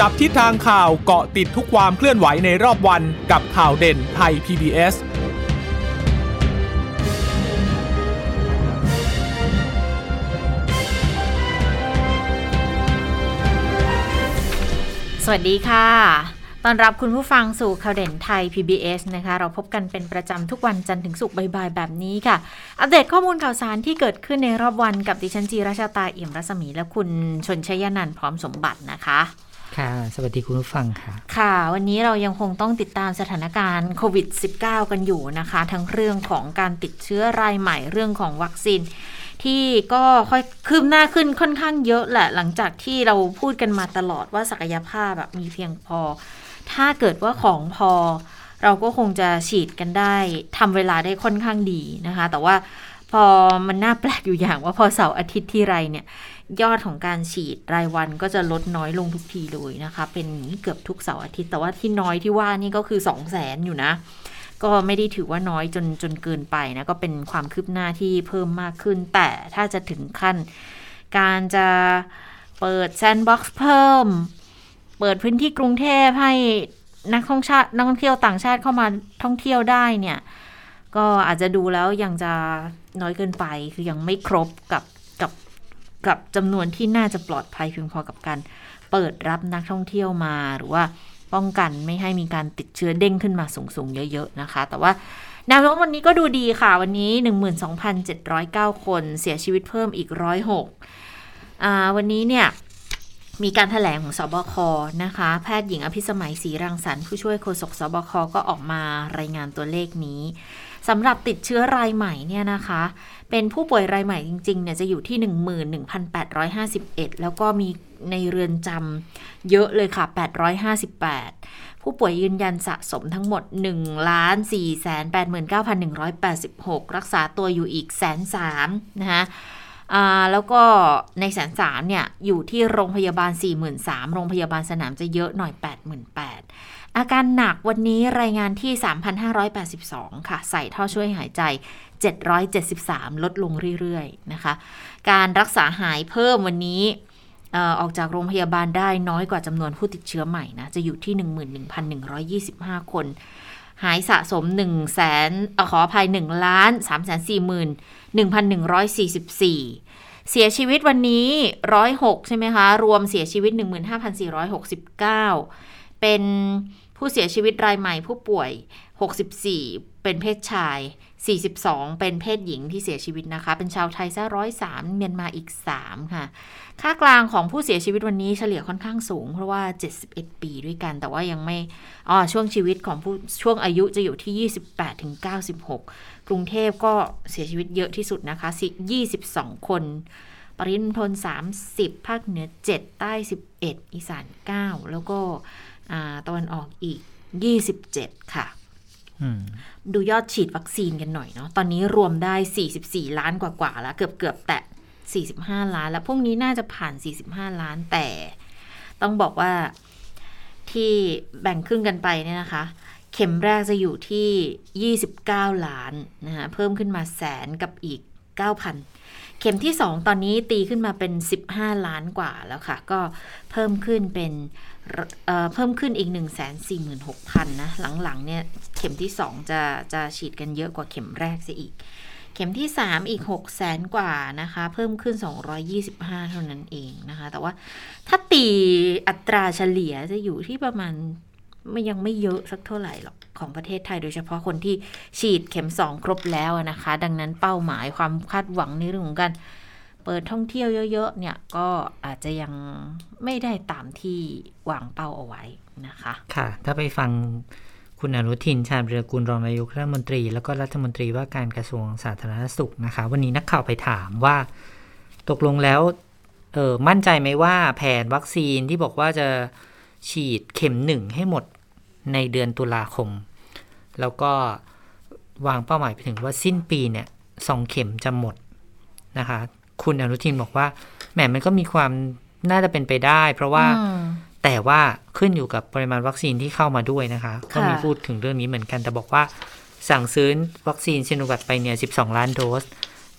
จับทิศทางข่าวเกาะติดทุกความเคลื่อนไหวในรอบวันกับข่าวเด่นไทย PBS สวัสดีค่ะตอนรับคุณผู้ฟังสู่ข่าวเด่นไทย PBS นะคะ เราพบกันเป็นประจำทุกวันจันทร์ถึงศุกร์บ่ายๆ แบบนี้ค่ะ อัปเดตข้อมูลข่าวสารที่เกิดขึ้นในรอบวันกับดิฉันจีราชาตาเอี่ยมรัศมีและคุณชนชยนันท์พร้อมสมบัตินะคะ ค่ะ สวัสดีคุณผู้ฟังค่ะ ค่ะ วันนี้เรายังคงต้องติดตามสถานการณ์โควิด -19 กันอยู่นะคะ ทั้งเรื่องของการติดเชื้อรายใหม่เรื่องของวัคซีน ที่ก็ค่อยคืบหน้าขึ้นค่อนข้างเยอะแหละ หลังจากที่เราพูดกันมาตลอดว่าศักยภาพแบบมีเพียงพอ ถ้าเกิดว่าของพอ เราก็คงจะฉีดกันได้ทำเวลาได้ค่อนข้างดีนะคะ แต่ว่าพอมันน่าแปลกอยู่อย่างว่าพอเสาร์อาทิตย์ที่ไรเนี่ย ยอดของการฉีดรายวันก็จะลดน้อยลงทุกทีเลยนะคะ เป็นเกือบทุกเสาร์อาทิตย์ แต่ว่าที่น้อยที่ว่านี่ก็คือ 2 0 0แสนอยู่นะ ก็ไม่ได้ถือว่าน้อยจนจนเกินไปนะ ก็เป็นความคืบหน้าที่เพิ่มมากขึ้น แต่ถ้าจะถึงขั้น การจะเปิดแซนด์บ็อกซ์เพิ่ม เปิดพื้นที่กรุงเทพให้นักท่องชาตินักท่องเที่ยวต่างชาติเข้ามาท่องเที่ยวได้เนี่ย ก็อาจจะดูแล้วยังจะน้อยเกินไป คือยังไม่ครบกับ กับจำนวนที่น่าจะปลอดภัยเพียงพอกับการเปิดรับนักท่องเที่ยวมาหรือว่าป้องกันไม่ให้มีการติดเชื้อเด้งขึ้นมาสูงๆ เยอะ ๆ นะคะ แต่ว่าแนวโน้มวันนี้ก็ดูดีค่ะ วันนี้ 12,709 คนเสียชีวิตเพิ่มอีก 106อ่าวันนี้เนี่ย มีการถแถลงของสบคนะคะ แพทย์หญิงอภิสมัยศรีรังสรรค์ผู้ช่วยโฆษกสบคก็ออกมารายงานตัวเลขนี้ สำหรับติดเชื้อรายใหม่เนี่ยนะคะ เป็นผู้ป่วยรายใหม่จริงๆเนี่ยจะอยู่ที่ 11,851 แล้วก็มีในเรือนจำเยอะเลยค่ะ 858 ผู้ป่วยยืนยันสะสมทั้งหมด 1 4 8 9 1 8 6 รักษาตัวอยู่อีกแสนสามนะคะแล้วก็ในแสนสามเนี่ย อยู่ที่โรงพยาบาล 43,000โรงพยาบาลสนามจะเยอะหน่อย 88,000 อาการหนักวันนี้รายงานที่ 3,582 ค่ะ ใส่ท่อช่วยหายใจ 773 ลดลงเรื่อยๆ นะคะ การรักษาหายเพิ่มวันนี้ออกจากโรงพยาบาลได้น้อยกว่าจำนวนผู้ติดเชื้อใหม่นะ จะอยู่ที่ 11,125 คน หายสะสม1แสนขออภัย1ล้าน3 4 1 1,144 เสียชีวิตวันนี้ 106 ใช่ไหมคะ รวมเสียชีวิต 15,469 เป็นผู้เสียชีวิตรายใหม่ผู้ป่วย 64 เป็นเพศชาย 42 เป็นเพศหญิงที่เสียชีวิตนะคะ เป็นชาวไทยซะร้อยสามเมียนมาอีก 3 ค่ะ ค่ากลางของผู้เสียชีวิตวันนี้เฉลี่ยค่อนข้างสูง เพราะว่า 71 ปีด้วยกัน แต่ว่ายังไม่อ๋อช่วงชีวิตของผู้ช่วงอายุจะอยู่ที่ 28ถึง96 กรุงเทพก็เสียชีวิตเยอะที่สุดนะคะ22 คนปริมณฑล30 ภาคเหนือ 7 ใต้ 11 อีสาน 9 แล้วก็ ตะวันออกอีก 27 ค่ะดูยอดฉีดวัคซีนกันหน่อยเนาะ ตอนนี้รวมได้ 44 ล้านกว่าๆแล้ว เกือบเกือบแตะ 45 ล้าน แล้วพรุ่งนี้น่าจะผ่าน 45 ล้านแต่ ต้องบอกว่าที่แบ่งครึ่งกันไปเนี่ยนะคะ เข็มแรกจะอยู่ที่ 29 ล้านนะคะเพิ่มขึ้นมาแสนกับอีก 9,000 เข็มที่ 2 ตอนนี้ตีขึ้นมาเป็น 15 ล้านกว่าแล้วค่ะ ก็เพิ่มขึ้นเป็น เพิ่มขึ้นอีก 1 4 6 0 0 0นะหลังๆเนี่ยเข็มที่ 2 จะจะฉีดกันเยอะกว่าเข็มแรกซะอีก เข็มที่ 3 อีก 6 0แสนกว่านะคะ เพิ่มขึ้น 225 เท่านั้นเองนะคะ แต่ว่าถ้าตีอัตราเฉลี่ยจะอยู่ที่ประมาณไม่ยังไม่เยอะสักเท่าไหร่หรอกของประเทศไทยโดยเฉพาะคนที่ฉีดเข็ม 2 ครบแล้วนะคะ ดังนั้นเป้าหมายความคาดหวังในเรื่องของการ เปิดท่องเที่ยวเยอะ ๆ เนี่ยก็อาจจะยังไม่ได้ตามที่หวางเป้าเอาไว้นะคะ ค่ะ ถ้าไปฟังคุณอนุทินชาญเรือกุลรองนายกรัฐมนตรี แล้วก็รัฐมนตรีว่าการกระทรวงสาธารณสุขนะคะ วันนี้นักข่าวไปถามว่าตกลงแล้วเออมั่นใจไหมว่าแผนวัคซีนที่บอกว่าจะฉีดเข็มหนึ่งให้หมดในเดือนตุลาคม แล้วก็วางเป้าหมายไปถึงว่าสิ้นปีเนี่ยสองเข็มจะหมดนะคะ คุณอนุทินบอกว่าแหมมันก็มีความน่าจะเป็นไปได้ เพราะว่าแต่ว่าขึ้นอยู่กับปริมาณวัคซีนที่เข้ามาด้วยนะคะก็มีพูดถึงเรื่องนี้เหมือนกัน แต่บอกว่าสั่งซื้อวัคซีนซิโนแวคไปเนี่ย 12 ล้านโดส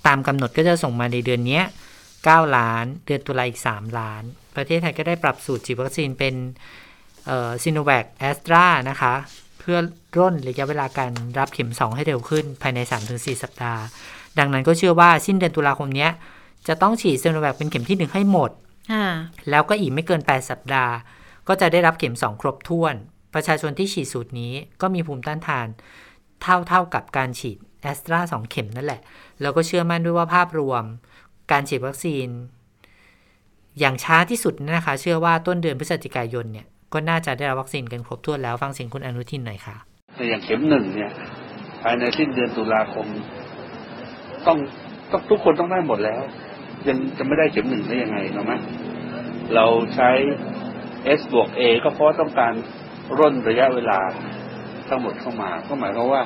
ตามกำหนดก็จะส่งมาในเดือนนี้ 9 ล้าน เดือนตุลาอีก 3 ล้าน ประเทศไทยก็ได้ปรับสูตรฉีดวัคซีนเป็นซีโนแวคแอสตรานะคะ เพื่อร่นระยะเวลาการรับเข็ม 2 ให้เร็วขึ้นภายใน 3-4 สัปดาห์ ดังนั้นก็เชื่อว่าสิ้นเดือนตุลาคมนี้ จะต้องฉีดซีโนแวคเป็นเข็มที่1ให้หมดแล้วก็อีกไม่เกิน 8 สัปดาห์ ก็จะได้รับเข็ม 2 ครบถ้วน ประชาชนที่ฉีดสูตรนี้ก็มีภูมิต้านทาน เท่าเท่ากับการฉีดแอสตราสองเข็มนั่นแหละ แล้วก็เชื่อมั่นด้วยว่าภาพรวม การฉีดวัคซีน อย่างช้าที่สุดนะคะ เชื่อว่าต้นเดือนพฤศจิกายนเนี่ย ก็น่าจะได้รับวัคซีนกันครบถ้วนแล้วฟังเสียงคุณอนุทินหน่อยค่ะแต่อย่างเข็มหนึ่งเนี่ย ภายในสิ้นเดือนตุลาคม ต้องต้องทุกคนต้องได้หมดแล้ว ยังจะไม่ได้เข็มหนึ่งได้ยังไงเนาะไหมเราใช้ S บวก A ก็เพราะต้องการร่นระยะเวลาทั้งหมดเข้ามา ก็หมายความว่า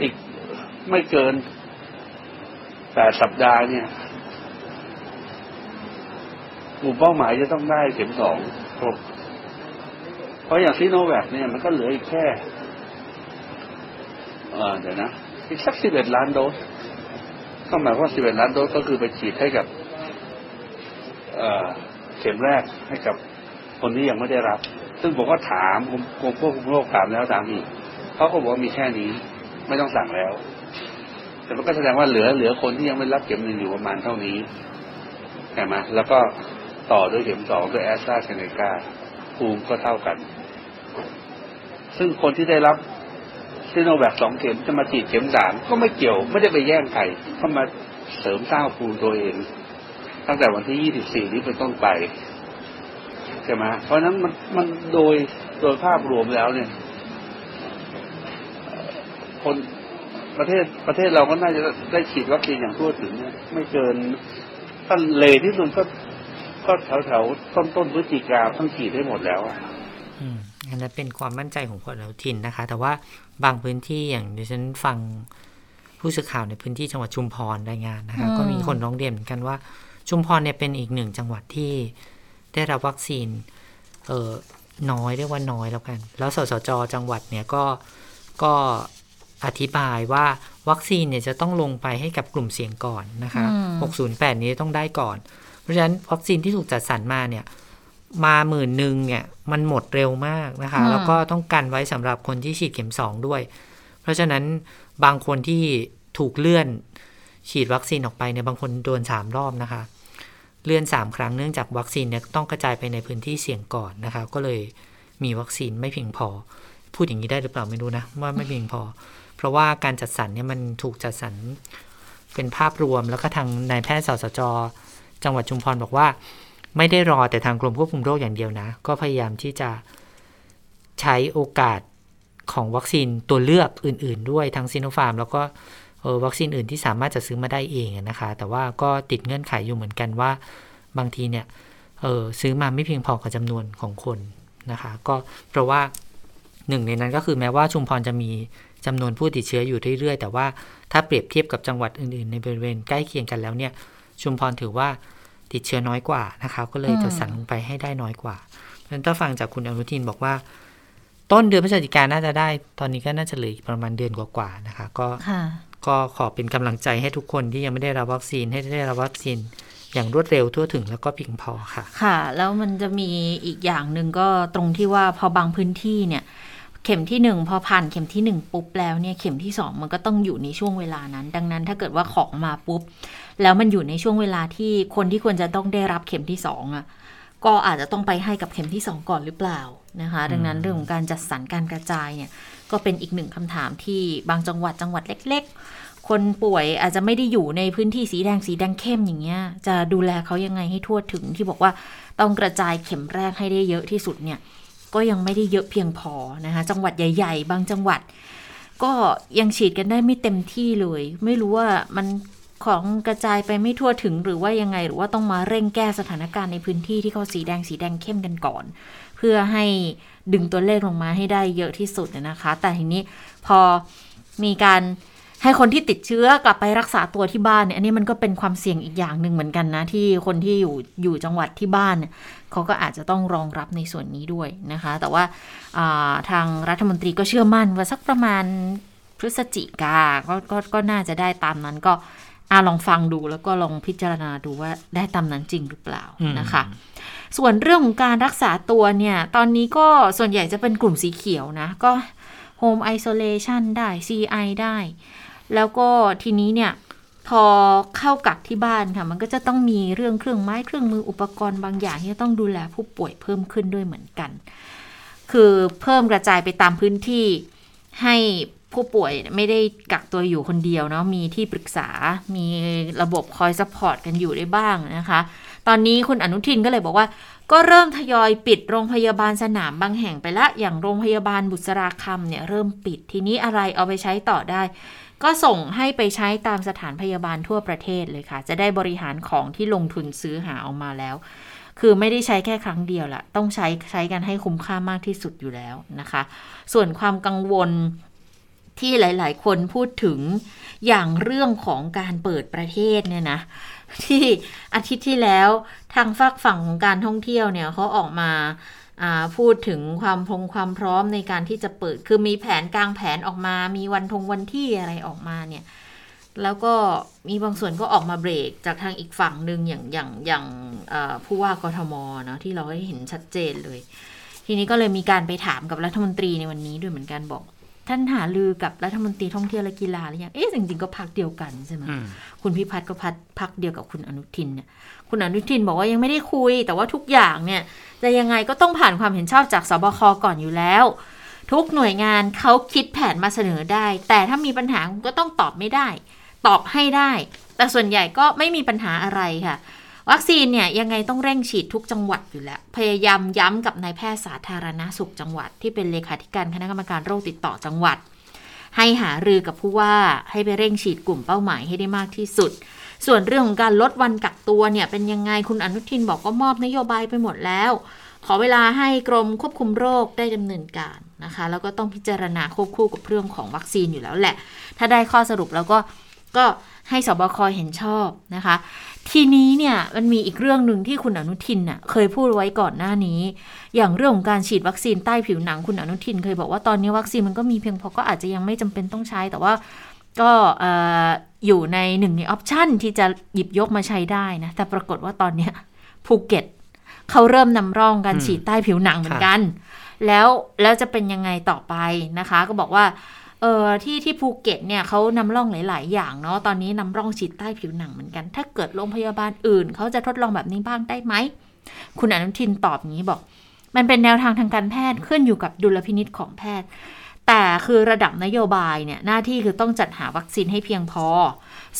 อีกไม่เกินแปดสัปดาห์เนี่ยกลุ่มเป้าหมายจะต้องได้เข็มสองครบ เพราะอย่างซีโนแวคเนี่ยมันก็เหลืออีกแค่เดี๋ยวนะ อีกสักสิบเอ็ดล้านโดส ก็หมายว่าสิบเอ็ดล้านโดสก็คือไปฉีดให้กับเอเข็มแรกให้กับคนที่ยังไม่ได้รับ ซึ่งผมก็ถามกรมควบคุมโรคถามแล้วถามอีกเขาก็บอกว่ามีแค่นี้ไม่ต้องสั่งแล้ว แต่มันก็แสดงว่าเหลือเหลือคนที่ยังไม่รับเข็มหนึ่งอยู่ประมาณเท่านี้ใช่ไหมแล้วก็ต่อด้วยเข็มสองด้วยแอสตราเซเนกาภูมิก็เท่ากัน ซึ่งคนที่ได้รับ ซีโนแวคสองเข็มจะมาฉีดเข็มสามก็ไม่เกี่ยวไม่ได้ไปแย่งใครก็มาเสริมสร้างภูมิตัวเอง ตั้งแต่วันที่ยี่สิบสี่นี้เป็นต้นไปใช่ไหมเพราะนั้นมันมันโดยโดยภาพรวมแล้วเนี่ย คนประเทศประเทศเราก็น่าจะได้ฉีดวัคซีนอย่างทั่วถึงไม่เกินท่านเลที่สุดก็ก็แถวแถวต้นต้นพฤศจิกาต้องฉีดได้หมดแล้วอะ อืมอันนั้นเป็นความมั่นใจของคนเราทินนะคะ แต่ว่าบางพื้นที่อย่างดิฉันฟังผู้สื่อข่าวในพื้นที่จังหวัดชุมพรรายงานนะคะ ก็มีคนร้องเรียนเหมือนกันว่า ชุมพรเนี่ยเป็นอีกหนึ่งจังหวัดที่ได้รับวัคซีนเออน้อยเรียกว่าน้อยแล้วกัน แล้วสสจจังหวัดเนี่ยก็ก็อธิบายว่าวัคซีนเนี่ยจะต้องลงไปให้กับกลุ่มเสี่ยงก่อนนะคะ 608 นี้ต้องได้ก่อนราะฉะนั้นวัคซีนที่ถูกจัดสรรมาเนี่ย มาหมื่นหนึ่งเนี่ยมันหมดเร็วมากนะคะ แล้วก็ต้องกันไว้สำหรับคนที่ฉีดเข็มสองด้วย เพราะฉะนั้นบางคนที่ถูกเลื่อนฉีดวัคซีนออกไปเนี่ยบางคนโดนสามรอบนะคะ เลื่อนสามครั้งเนื่องจากวัคซีนเนี่ยต้องกระจายไปในพื้นที่เสี่ยงก่อนนะคะ ก็เลยมีวัคซีนไม่เพียงพอ พูดอย่างนี้ได้หรือเปล่าไม่รู้นะว่าไม่เพียงพอ เพราะว่าการจัดสรรเนี่ยมันถูกจัดสรรเป็นภาพรวมแล้วก็ทางนายแพทย์สสจจังหวัดชุมพรบอกว่า ไม่ได้รอแต่ทางกรมควบคุมโรคอย่างเดียวนะ ก็พยายามที่จะใช้โอกาสของวัคซีนตัวเลือกอื่น ๆ ด้วยทั้งซีโนฟาร์ม แล้วก็วัคซีนอื่นที่สามารถจะซื้อมาได้เองนะคะ แต่ว่าก็ติดเงื่อนไขอยู่เหมือนกันว่าบางทีเนี่ยเออซื้อมาไม่เพียงพอกับจำนวนของคนนะคะ ก็เพราะว่าหนึ่งในนั้นก็คือแม้ว่าชุมพรจะมีจำนวนผู้ติดเชื้ออยู่เรื่อยๆ แต่ว่าถ้าเปรียบเทียบกับจังหวัดอื่นๆ ในบริเวณใกล้เคียงกันแล้วเนี่ย ชุมพรถือว่า ติดเชื้อน้อยกว่านะคะ ก็เลยจะสั่งลงไปให้ได้น้อยกว่าเพราะฉะนั้นถ้าฟังจากคุณอนุทินบอกว่า ต้นเดือนพฤศจิกาน่าจะได้ ตอนนี้ก็น่าจะเหลือประมาณเดือนกว่าๆนะคะ ก็ก็ขอเป็นกำลังใจให้ทุกคนที่ยังไม่ได้รับวัคซีนให้ได้รับวัคซีนอย่างรวดเร็วทั่วถึงแล้วก็เพียงพอค่ะ ค่ะ แล้วมันจะมีอีกอย่างหนึ่งก็ตรงที่ว่าพอบางพื้นที่เนี่ย เข็มที่หนึ่งพอผ่านเข็มที่หนึ่งปุ๊บแล้วเนี่ยเข็มที่สองมันก็ต้องอยู่ในช่วงเวลานั้น ดังนั้นถ้าเกิดว่าของมาปุ๊บ แล้วมันอยู่ในช่วงเวลาที่คนที่ควรจะต้องได้รับเข็มที่สองอะก็อาจจะต้องไปให้กับเข็มที่สองก่อนหรือเปล่านะคะ ดังนั้นเรื่องของการจัดสรรการกระจายเนี่ยก็เป็นอีกหนึ่งคำถามที่บางจังหวัดจังหวัดเล็ก ๆ คนป่วยอาจจะไม่ได้อยู่ในพื้นที่สีแดงสีแดงเข้มอย่างเงี้ยจะดูแลเขายังไงให้ทั่วถึงที่บอกว่าต้องกระจายเข็มแรกให้ได้เยอะที่สุดเนี่ย ก็ยังไม่ได้เยอะเพียงพอนะคะจังหวัดใหญ่ ๆ บางจังหวัด ก็ยังฉีดกันได้ไม่เต็มที่เลย ไม่รู้ว่ามันของกระจายไปไม่ทั่วถึงหรือว่ายังไงหรือว่าต้องมาเร่งแก้สถานการณ์ในพื้นที่ที่เขาสีแดงสีแดงเข้มกันก่อน เพื่อให้ดึงตัวเลขลงมาให้ได้เยอะที่สุดนะคะ แต่ทีนี้พอมีการ ให้คนที่ติดเชื้อกลับไปรักษาตัวที่บ้านเนี่ยอันนี้มันก็เป็นความเสี่ยงอีกอย่างหนึ่งเหมือนกันนะ ที่คนที่อยู่อยู่จังหวัดที่บ้านเนี่ยเขาก็อาจจะต้องรองรับในส่วนนี้ด้วยนะคะ แต่ว่าทางรัฐมนตรีก็เชื่อมั่นว่าสักประมาณพฤศจิกาก็ก็ก็น่าจะได้ตามนั้นก็อ่าลองฟังดูแล้วก็ลองพิจารณาดูว่าได้ตามนั้นจริงหรือเปล่าอืมนะคะ ส่วนเรื่องของการรักษาตัวเนี่ย ตอนนี้ก็ส่วนใหญ่จะเป็นกลุ่มสีเขียวนะ ก็ Home Isolation ได้ CI ได้ แล้วก็ทีนี้เนี่ยพอเข้ากักที่บ้านค่ะ มันก็จะต้องมีเรื่องเครื่องไม้เครื่องมืออุปกรณ์บางอย่างที่ต้องดูแลผู้ป่วยเพิ่มขึ้นด้วยเหมือนกัน คือเพิ่มกระจายไปตามพื้นที่ให้ผู้ป่วยไม่ได้กักตัวอยู่คนเดียวเนาะมีที่ปรึกษา มีระบบคอย support กันอยู่ได้บ้างนะคะ ตอนนี้คุณอนุทินก็เลยบอกว่า ก็เริ่มทยอยปิดโรงพยาบาลสนามบางแห่งไปละ อย่างโรงพยาบาลบุษราคำเนี่ยเริ่มปิดทีนี้อะไรเอาไปใช้ต่อได้ ก็ส่งให้ไปใช้ตามสถานพยาบาลทั่วประเทศเลยค่ะ จะได้บริหารของที่ลงทุนซื้อหาออกมาแล้ว คือไม่ได้ใช้แค่ครั้งเดียวละต้องใช้ใช้กันให้คุ้มค่ามากที่สุดอยู่แล้วนะคะ ส่วนความกังวลที่หลาย ๆ คนพูดถึงอย่างเรื่องของการเปิดประเทศเนี่ยนะ ที่อาทิตย์ที่แล้วทางฝากฝั่งของการท่องเที่ยวเนี่ยเขาออกมาอ่า พูดถึงความพงความพร้อมในการที่จะเปิด คือมีแผนกลางแผนออกมา มีวันทงวันที่อะไรออกมาเนี่ย แล้วก็มีบางส่วนก็ออกมาเบรกจากทางอีกฝั่งหนึ่งอย่างอย่างอย่างเอ่อผู้ว่ากทมเนาะที่เราได้เห็นชัดเจนเลย ทีนี้ก็เลยมีการไปถามกับรัฐมนตรีในวันนี้ด้วยเหมือนกันบอกท่านหาลือกับรัฐมนตรีท่องเที่ยวและกีฬาหรือยัง เอ๊ะจริงๆก็พักเดียวกันใช่ไหมอืมคุณพิพัฒน์ก็พัดพักเดียวกับคุณอนุทินเนี่ย คุณอนุทินบอกว่ายังไม่ได้คุย แต่ว่าทุกอย่างเนี่ยจะยังไงก็ต้องผ่านความเห็นชอบจากสบคก่อนอยู่แล้ว ทุกหน่วยงานเขาคิดแผนมาเสนอได้ แต่ถ้ามีปัญหาก็ต้องตอบไม่ได้ ตอบให้ได้ แต่ส่วนใหญ่ก็ไม่มีปัญหาอะไรค่ะ วัคซีนเนี่ยยังไงต้องเร่งฉีดทุกจังหวัดอยู่แล้ว พยายามย้ำกับนายแพทย์สาธารณาสุขจังหวัด ที่เป็นเลขาธิการคณะกรรมการโรคติดต่อจังหวัด ให้หารือกับผู้ว่าให้ไปเร่งฉีดกลุ่มเป้าหมายให้ได้มากที่สุด ส่วนเรื่องของการลดวันกักตัวเนี่ยเป็นยังไงคุณอนุทินบอกก็มอบนโยบายไปหมดแล้ว ขอเวลาให้กรมควบคุมโรคได้ดำเนินการนะคะ แล้วก็ต้องพิจารณาควบคู่กับเรื่องของวัคซีนอยู่แล้วแหละ ถ้าได้ข้อสรุปแล้วก็ก็ให้สบคเห็นชอบนะคะ ทีนี้เนี่ยมันมีอีกเรื่องหนึ่งที่คุณอนุทินน่ะเคยพูดไว้ก่อนหน้านี้ อย่างเรื่องของการฉีดวัคซีนใต้ผิวหนังคุณอนุทิน เคยบอกว่าตอนนี้วัคซีนมันก็มีเพียงพอก็อาจจะยังไม่จำเป็นต้องใช้แต่ว่าก็ อ่ออยู่ในหนึ่งใน option ที่จะหยิบยกมาใช้ได้นะ แต่ปรากฏว่าตอนเนี้ยภูเก็ตเขาเริ่มนำร่องการอืมฉีดใต้ผิวหนังเหมือนกัน แล้วแล้วจะเป็นยังไงต่อไปนะคะ ก็บอกว่าเออที่ที่ภูเก็ตเนี่ยเขานำร่องหลาย ๆ อย่างเนาะตอนนี้นำร่องฉีดใต้ผิวหนังเหมือนกัน ถ้าเกิดโรงพยาบาลอื่นเขาจะทดลองแบบนี้บ้างได้ไหมคุณอนุทินตอบอย่างนี้บอก มันเป็นแนวทางทางการแพทย์ขึ้นอยู่กับดุลพินิจของแพทย์ แต่คือระดับนโยบายเนี่ยหน้าที่คือต้องจัดหาวัคซีนให้เพียงพอ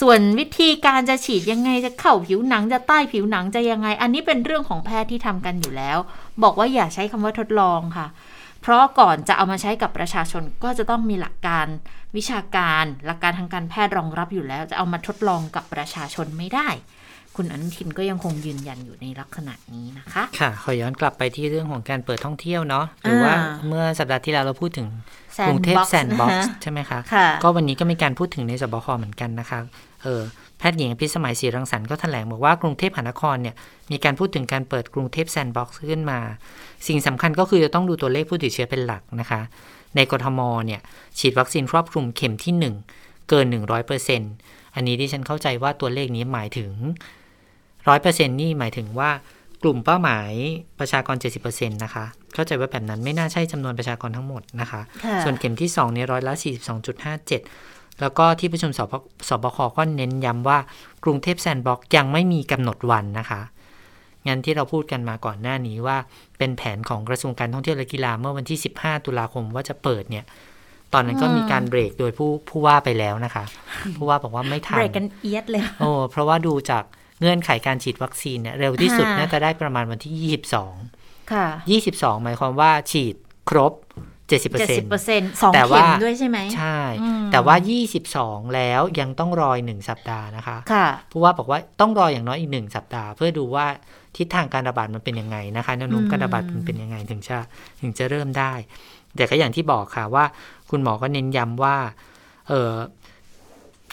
ส่วนวิธีการจะฉีดยังไงจะเข้าผิวหนังจะใต้ผิวหนังจะยังไง อันนี้เป็นเรื่องของแพทย์ที่ทำกันอยู่แล้ว บอกว่าอย่าใช้คำว่าทดลองค่ะ เพราะก่อนจะเอามาใช้กับประชาชนก็จะต้องมีหลักการวิชาการหลักการทางการแพทย์รองรับอยู่แล้ว จะเอามาทดลองกับประชาชนไม่ได้ คุณอนุทินก็ยังคงยืนยันอยู่ในลักษณะนี้นะคะค่ะขอย้อนกลับไปที่เรื่องของการเปิดท่องเที่ยวเนาะหรือว่าอ่าเมื่อสัปดาห์ที่แล้วเราพูดถึง กรุงเทพ Sandbox แซนด์บ็อกซ์นะคะใช่ไหมคะค่ะก็วันนี้ก็มีการพูดถึงในศบคเหมือนกันนะคะเออแพทย์หญิงอภิสมัยศรีรังสรรค์ก็แถลงบอกว่ากรุงเทพมหานครเนี่ยมีการพูดถึงการเปิดกรุงเทพ Sandbox ขึ้นมา สิ่งสำคัญก็คือจะต้องดูตัวเลขผู้ติดเชื้อเป็นหลักนะคะ ในกทมเนี่ยฉีดวัคซีนครอบคลุมเข็มที่ 1 เกิน 100%อันนี้ที่ฉันเข้าใจว่าตัวเลขนี้หมายถึง 100%นี่หมายถึงว่า กลุ่มเป้าหมายประชากร 70%นะคะ เข้าใจว่าแบบนั้นไม่น่าใช่จำนวนประชากรทั้งหมดนะคะค่ะส่วนเข็มที่2เนี่ยร้อยละ 42.57 แล้วก็ที่ประชุมสบสบคก็เน้นย้ำว่ากรุงเทพแซนด์บ็อกซ์ยังไม่มีกำหนดวันนะคะงั้นที่เราพูดกันมาก่อนหน้านี้ว่า เป็นแผนของกระทรวงการท่องเที่ยวและกีฬาเมื่อวันที่ 15 ตุลาคมว่าจะเปิดเนี่ย ตอนนั้นก็มีการเบรกโดยผู้ผู้ว่าไปแล้วนะคะ ผู้ว่าบอกว่าไม่ทันเบรกกันเอียดเลยโอ้เพราะว่าดูจาก เงื่อนไขการฉีดวัคซีนเนี่ยเร็วที่สุดค่ะน่าจะได้ประมาณวันที่22ค่ะ22หมายความว่าฉีดครบ70%เจ็ดสิบเปอร์เซ็นต์สองแต่เข็ว่ามด้วยใช่ไหมใช่อืมแต่ว่า22แล้วยังต้องรออีกหนึ่งสัปดาห์นะคะ ค่ะผู้ว่าบอกว่าต้องรออย่างน้อยอีกหนึ่งสัปดาห์ เพื่อดูว่าทิศทางการระบาดมันเป็นยังไงนะคะแนวโน้มอืมการระบาดมันเป็นยังไงถึงจะถึงจะเริ่มได้ แต่ก็อย่างที่บอกค่ะว่า คุณหมอก็เน้นย้ำว่า เออ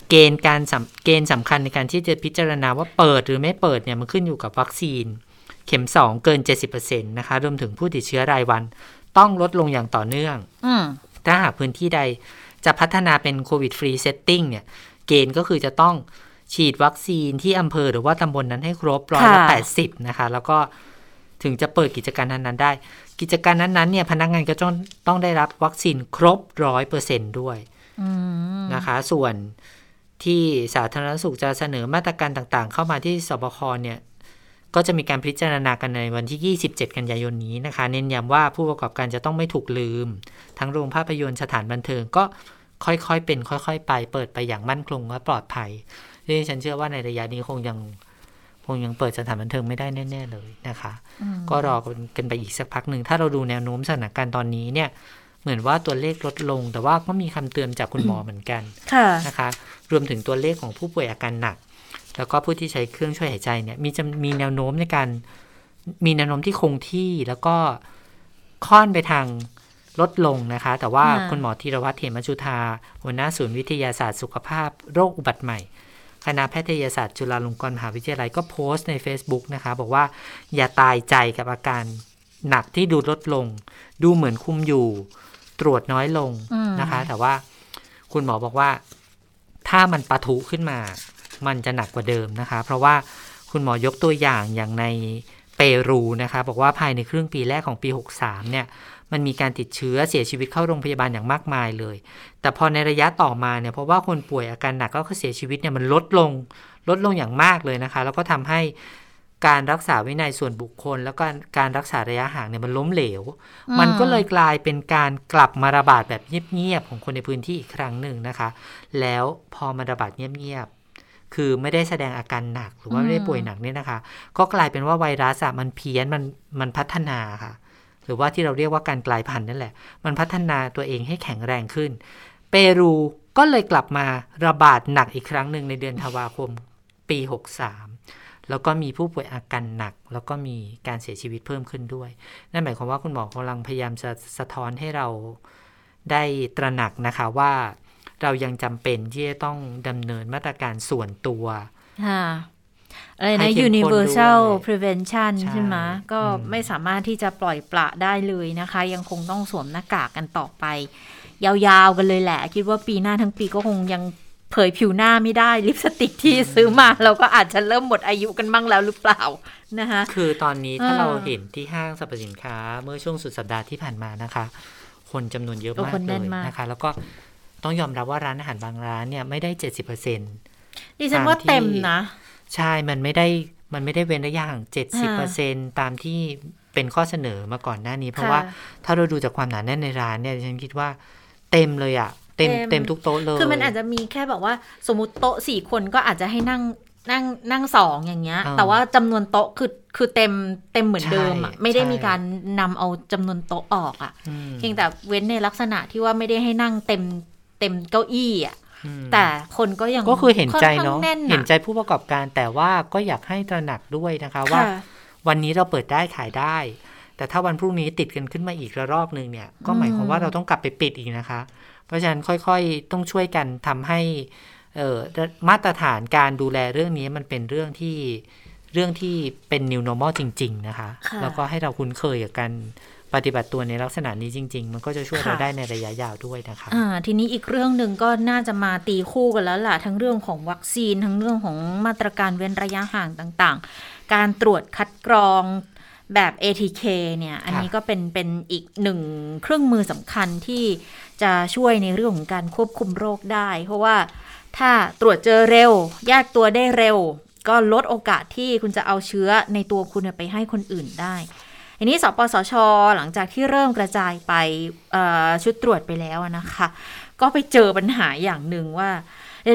เกณฑ์การสำเกณฑ์สำคัญในการที่จะพิจารณาว่าเปิดหรือไม่เปิดเนี่ยมันขึ้นอยู่กับวัคซีน เข็ม 2 เกิน 70%นะคะรวมถึงผู้ติดเชื้อรายวัน ต้องลดลงอย่างต่อเนื่องอืมถ้าหากพื้นที่ใดจะพัฒนาเป็น COVID Free Setting เนี่ย เกณฑ์ก็คือจะต้องฉีดวัคซีนที่อำเภอหรือว่าตำบลนั้นให้ครบร้อยละค่ะแปดสิบนะคะ แล้วก็ถึงจะเปิดกิจการนั้นๆได้ กิจการนั้นๆเนี่ยพนักงานก็ต้องต้องได้รับวัคซีนครบร้อยเปอร์เซนด้วยอืมนะคะ ส่วน ที่สาธารณสุขจะเสนอมาตรการต่างๆ เข้ามาที่สบคเนี่ยก็จะมีการพิจารณากันในวันที่ 27 กันยายนนี้นะคะ เน้นย้ำว่าผู้ประกอบการจะต้องไม่ถูกลืม ทั้งโรงภาพยนตร์สถานบันเทิงก็ค่อยๆเป็น ค่อยๆ ไป เปิดไปอย่างมั่นคงและปลอดภัยที่ฉันเชื่อว่าในระยะนี้คงยังคงยังเปิดสถานบันเทิงไม่ได้แน่ ๆ เลยนะคะ ก็รอกันไปอีกสักพักหนึ่งถ้าเราดูแนวโน้มสถานการณ์ตอนนี้เนี่ย เหมือนว่าตัวเลขลดลง แต่ว่าก็มีคำเตือนจากคุณหมอเหมือนกันค่ะนะคะ รวมถึงตัวเลขของผู้ป่วยอาการหนัก แล้วก็ผู้ที่ใช้เครื่องช่วยหายใจเนี่ยมีจำมีแนวโน้มในการ มีแนวโน้มที่คงที่แล้วก็ค่อนไปทางลดลงนะคะ แต่ว่าค่ะคุณหมอธีรวัตรเถมจุธาหัวหน้าศูนย์วิทยาศาสตร์สุขภาพโรคอุบัติใหม่ คณะแพทยศาสตร์จุฬาลงกรณ์มหาวิทยาลัยก็โพสต์ใน Facebook นะคะ บอกว่าอย่าตายใจกับอาการหนักที่ดูลดลง ดูเหมือนคุมอยู่ ตรวจน้อยลงอืมนะคะ แต่ว่าคุณหมอบอกว่า ถ้ามันปะทุขึ้นมา มันจะหนักกว่าเดิมนะคะ เพราะว่าคุณหมอยกตัวอย่างอย่างในเปรูนะคะ บอกว่าภายในครึ่งปีแรกของปี 63 เนี่ย มันมีการติดเชื้อเสียชีวิตเข้าโรงพยาบาลอย่างมากมายเลย แต่พอในระยะต่อมาเนี่ยเพราะว่าคนป่วยอาการหนักก็คือเสียชีวิตเนี่ยมันลดลงลดลงอย่างมากเลยนะคะ แล้วก็ทำให้ การรักษาวินัยส่วนบุคคล แล้วก็การรักษาระยะห่างเนี่ยมันล้มเหลวอืมมันก็เลยกลายเป็นการกลับมาระบาดแบบเงียบๆของคนในพื้นที่อีกครั้งหนึ่งนะคะ แล้วพอมาระบาดเงียบๆคือไม่ได้แสดงอาการหนักหรือว่าไม่ได้ป่วยหนักเนี่ยนะคะ ก็กลายเป็นว่าไวรัสอะมันเพี้ยนมันมันพัฒนาค่ะ หรือว่าที่เราเรียกว่าการกลายพันธุ์นั่นแหละ มันพัฒนาตัวเองให้แข็งแรงขึ้น เปรูก็เลยกลับมาระบาดหนักอีกครั้งหนึ่งในเดือนธันวาคมปี 63 แล้วก็มีผู้ป่วยอาการหนัก แล้วก็มีการเสียชีวิตเพิ่มขึ้นด้วย นั่นหมายความว่าคุณหมอกำลังพยายามจะสะท้อนให้เราได้ตระหนักนะคะว่า เรายังจำเป็นที่จะต้องดำเนินมาตรการส่วนตัวค่ะอะไรให้นะเข้มข้น universal ด้วย prevention ใช่ใช่ไหมก็อืมไม่สามารถที่จะปล่อยปละได้เลยนะคะ ยังคงต้องสวมหน้ากากกันต่อไป ยาวๆกันเลยแหละ คิดว่าปีหน้าทั้งปีก็คงยัง เผยผิวหน้าไม่ได้ลิปสติกที่ซื้อมาเราก็อาจจะเริ่มหมดอายุกันบ้างแล้วหรือเปล่านะคะคือตอนนี้ถ้าอ่าเราเห็นที่ห้างสรรพสินค้า เมื่อช่วงสุดสัปดาห์ที่ผ่านมานะคะ คนจำนวนเยอะโอ้มากคนเลแน่นยมากนะคะ แล้วก็ต้องยอมรับว่าร้านอาหารบางร้านเนี่ยไม่ได้เจ็ดสิบเปอร์เซ็นดิฉันว่าตามที่เต็มนะ ใช่มันไม่ได้มันไม่ได้เว้นระยะห่างเจ็ดสิบเปอร์เซ็นตามที่เป็นข้อเสนอมาก่อนหน้านี้ เพราะว่าถ้าเราดูจากความหนาแน่นในร้านเนี่ยดิฉันคิดว่าเต็มเลยอะเต็ม เต็มเต็มทุกโต๊ะเลย คือมันอาจจะมีแค่แบบว่า สมมติโต๊ะสี่คนก็อาจจะให้นั่งนั่งนั่งสองอย่างเงี้ยอ่าแต่ว่าจำนวนโต๊ะคือคือเต็มเต็มเหมือนเดิมอะใช่ไม่ได้ใช่มีการนำเอาจำนวนโต๊ะออกอะอืมเพียงแต่เว้นในลักษณะที่ว่าไม่ได้ให้นั่งเต็มเต็มเก้าอี้อะอืมแต่คนก็ยังก็คือเห็นใจค่อเนาะข้งแน่นเห็นอะใจผู้ประกอบการแต่ว่าก็อยากให้ตระหนักด้วยนะคะว่าค่ะวันนี้เราเปิดได้ขายได้ แต่ถ้าวันพรุ่งนี้ติดกันขึ้นมาอีกระลอกหนึ่งเนี่ย ก็หมายความว่าเราต้องกลับไปปิดอีกนะคะ เพราะฉะนั้นค่อยๆ ต้องช่วยกันทำให้เอ่อมาตรฐานการดูแลเรื่องนี้มันเป็นเรื่องที่เรื่องที่เป็น new normal จริง ๆ นะคะค่ะแล้วก็ให้เราคุ้นเคยกับการปฏิบัติตัวในลักษณะนี้จริง ๆ มันก็จะช่วยค่ะเราได้ในระยะยาวด้วยนะคะอ่าทีนี้อีกเรื่องหนึ่งก็น่าจะมาตีคู่กันแล้วล่ะ ทั้งเรื่องของวัคซีน ทั้งเรื่องของมาตรการเว้นระยะห่างต่าง ๆ การตรวจคัดกรอง แบบ ATK เนี่ย อันนี้ก็เป็นเป็นอีกหนึ่งเครื่องมือสำคัญที่จะช่วยในเรื่องของการควบคุมโรคได้ เพราะว่าถ้าตรวจเจอเร็ว แยกตัวได้เร็ว ก็ลดโอกาสที่คุณจะเอาเชื้อในตัวคุณไปให้คนอื่นได้ทีนี้สปสช หลังจากที่เริ่มกระจายไปเอ่อชุดตรวจไปแล้วอะนะคะ ก็ไปเจอปัญหาอย่างหนึ่งว่า